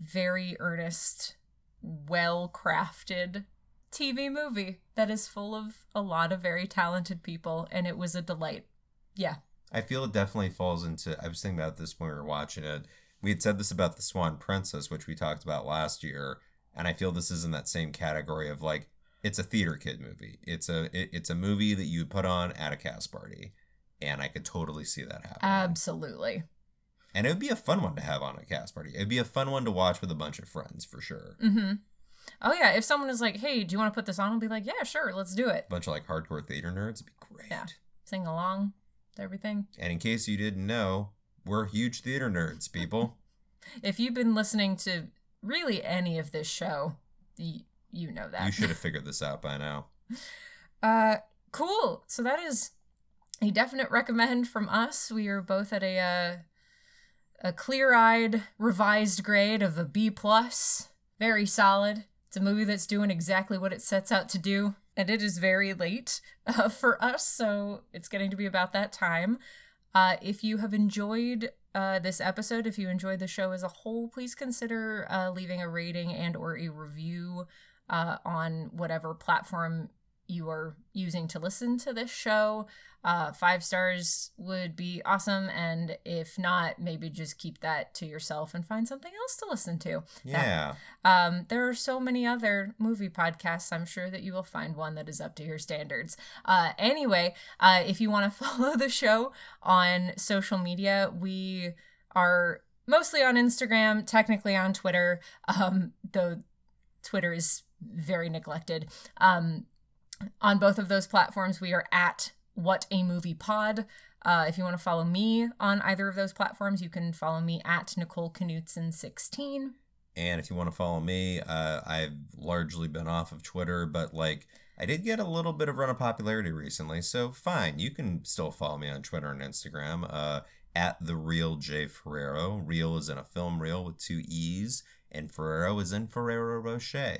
very earnest, well crafted TV movie that is full of a lot of very talented people, and it was a delight. Yeah, I feel it definitely falls into. I was thinking about this when we were watching it. We had said this about the Swan Princess, which we talked about last year, and I feel this is in that same category of like it's a theater kid movie. It's a it, it's a movie that you put on at a cast party, and I could totally see that happening. absolutely. and it would be a fun one to have on a cast party. It'd be a fun one to watch with a bunch of friends for sure. Mm-hmm. Oh yeah, if someone is like, "Hey, do you want to put this on?" I'll be like, "Yeah, sure, let's do it." A bunch of like hardcore theater nerds. It'd be great. Yeah. Sing along, to everything. And in case you didn't know, we're huge theater nerds, people. If you've been listening to really any of this show, you know that. you should have figured this out by now. Uh, cool. So that is a definite recommend from us. We are both at a uh, a clear-eyed revised grade of a B plus. Very solid. It's a movie that's doing exactly what it sets out to do, and it is very late uh, for us, so it's getting to be about that time. Uh, if you have enjoyed uh, this episode, if you enjoyed the show as a whole, please consider uh, leaving a rating and or a review uh, on whatever platform you are using to listen to this show. Uh, five stars would be awesome, and if not, maybe just keep that to yourself and find something else to listen to. Yeah. Um, there are so many other movie podcasts. I'm sure that you will find one that is up to your standards. Uh, anyway, uh, if you want to follow the show on social media, we are mostly on Instagram, technically on Twitter, um, though Twitter is very neglected. Um, on both of those platforms, we are at What a Movie Pod. Uh, if you want to follow me on either of those platforms, you can follow me at Nicole Knutson16. And if you want to follow me, uh, I've largely been off of Twitter, but like I did get a little bit of run of popularity recently, so fine, you can still follow me on Twitter and Instagram uh, at the real J Ferrero. Real is in a film reel with two E's, and Ferrero is in Ferrero Rocher.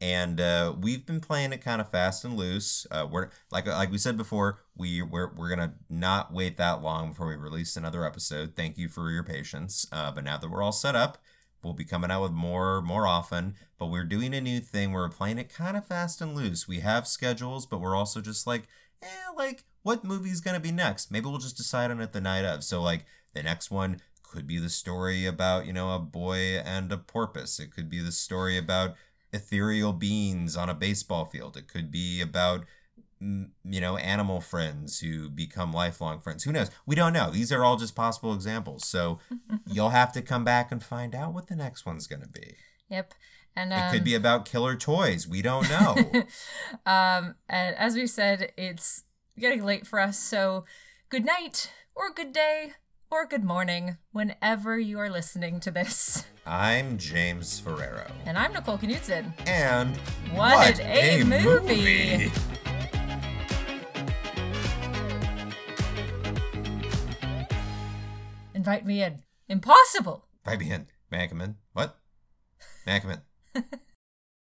And uh, we've been playing it kind of fast and loose. Uh, we're like like we said before, we we're, we're gonna not wait that long before we release another episode. Thank you for your patience. Uh, but now that we're all set up, we'll be coming out with more more often but we're doing a new thing we're playing it kind of fast and loose we have schedules but we're also just like eh like what movie's gonna be next maybe we'll just decide on it the night of so like the next one could be the story about you know a boy and a porpoise it could be the story about ethereal beings on a baseball field it could be about you know animal friends who become lifelong friends who knows we don't know these are all just possible examples so you'll have to come back and find out what the next one's going to be. Yep. And um, It could be about killer toys. We don't know. um, and as we said, it's getting late for us. So, good night, or good day, or good morning, whenever you are listening to this. I'm James Ferrero. And I'm Nicole Knutson. And What a movie. Invite me in. Impossible. Right behind. May I come in? What? May I come in?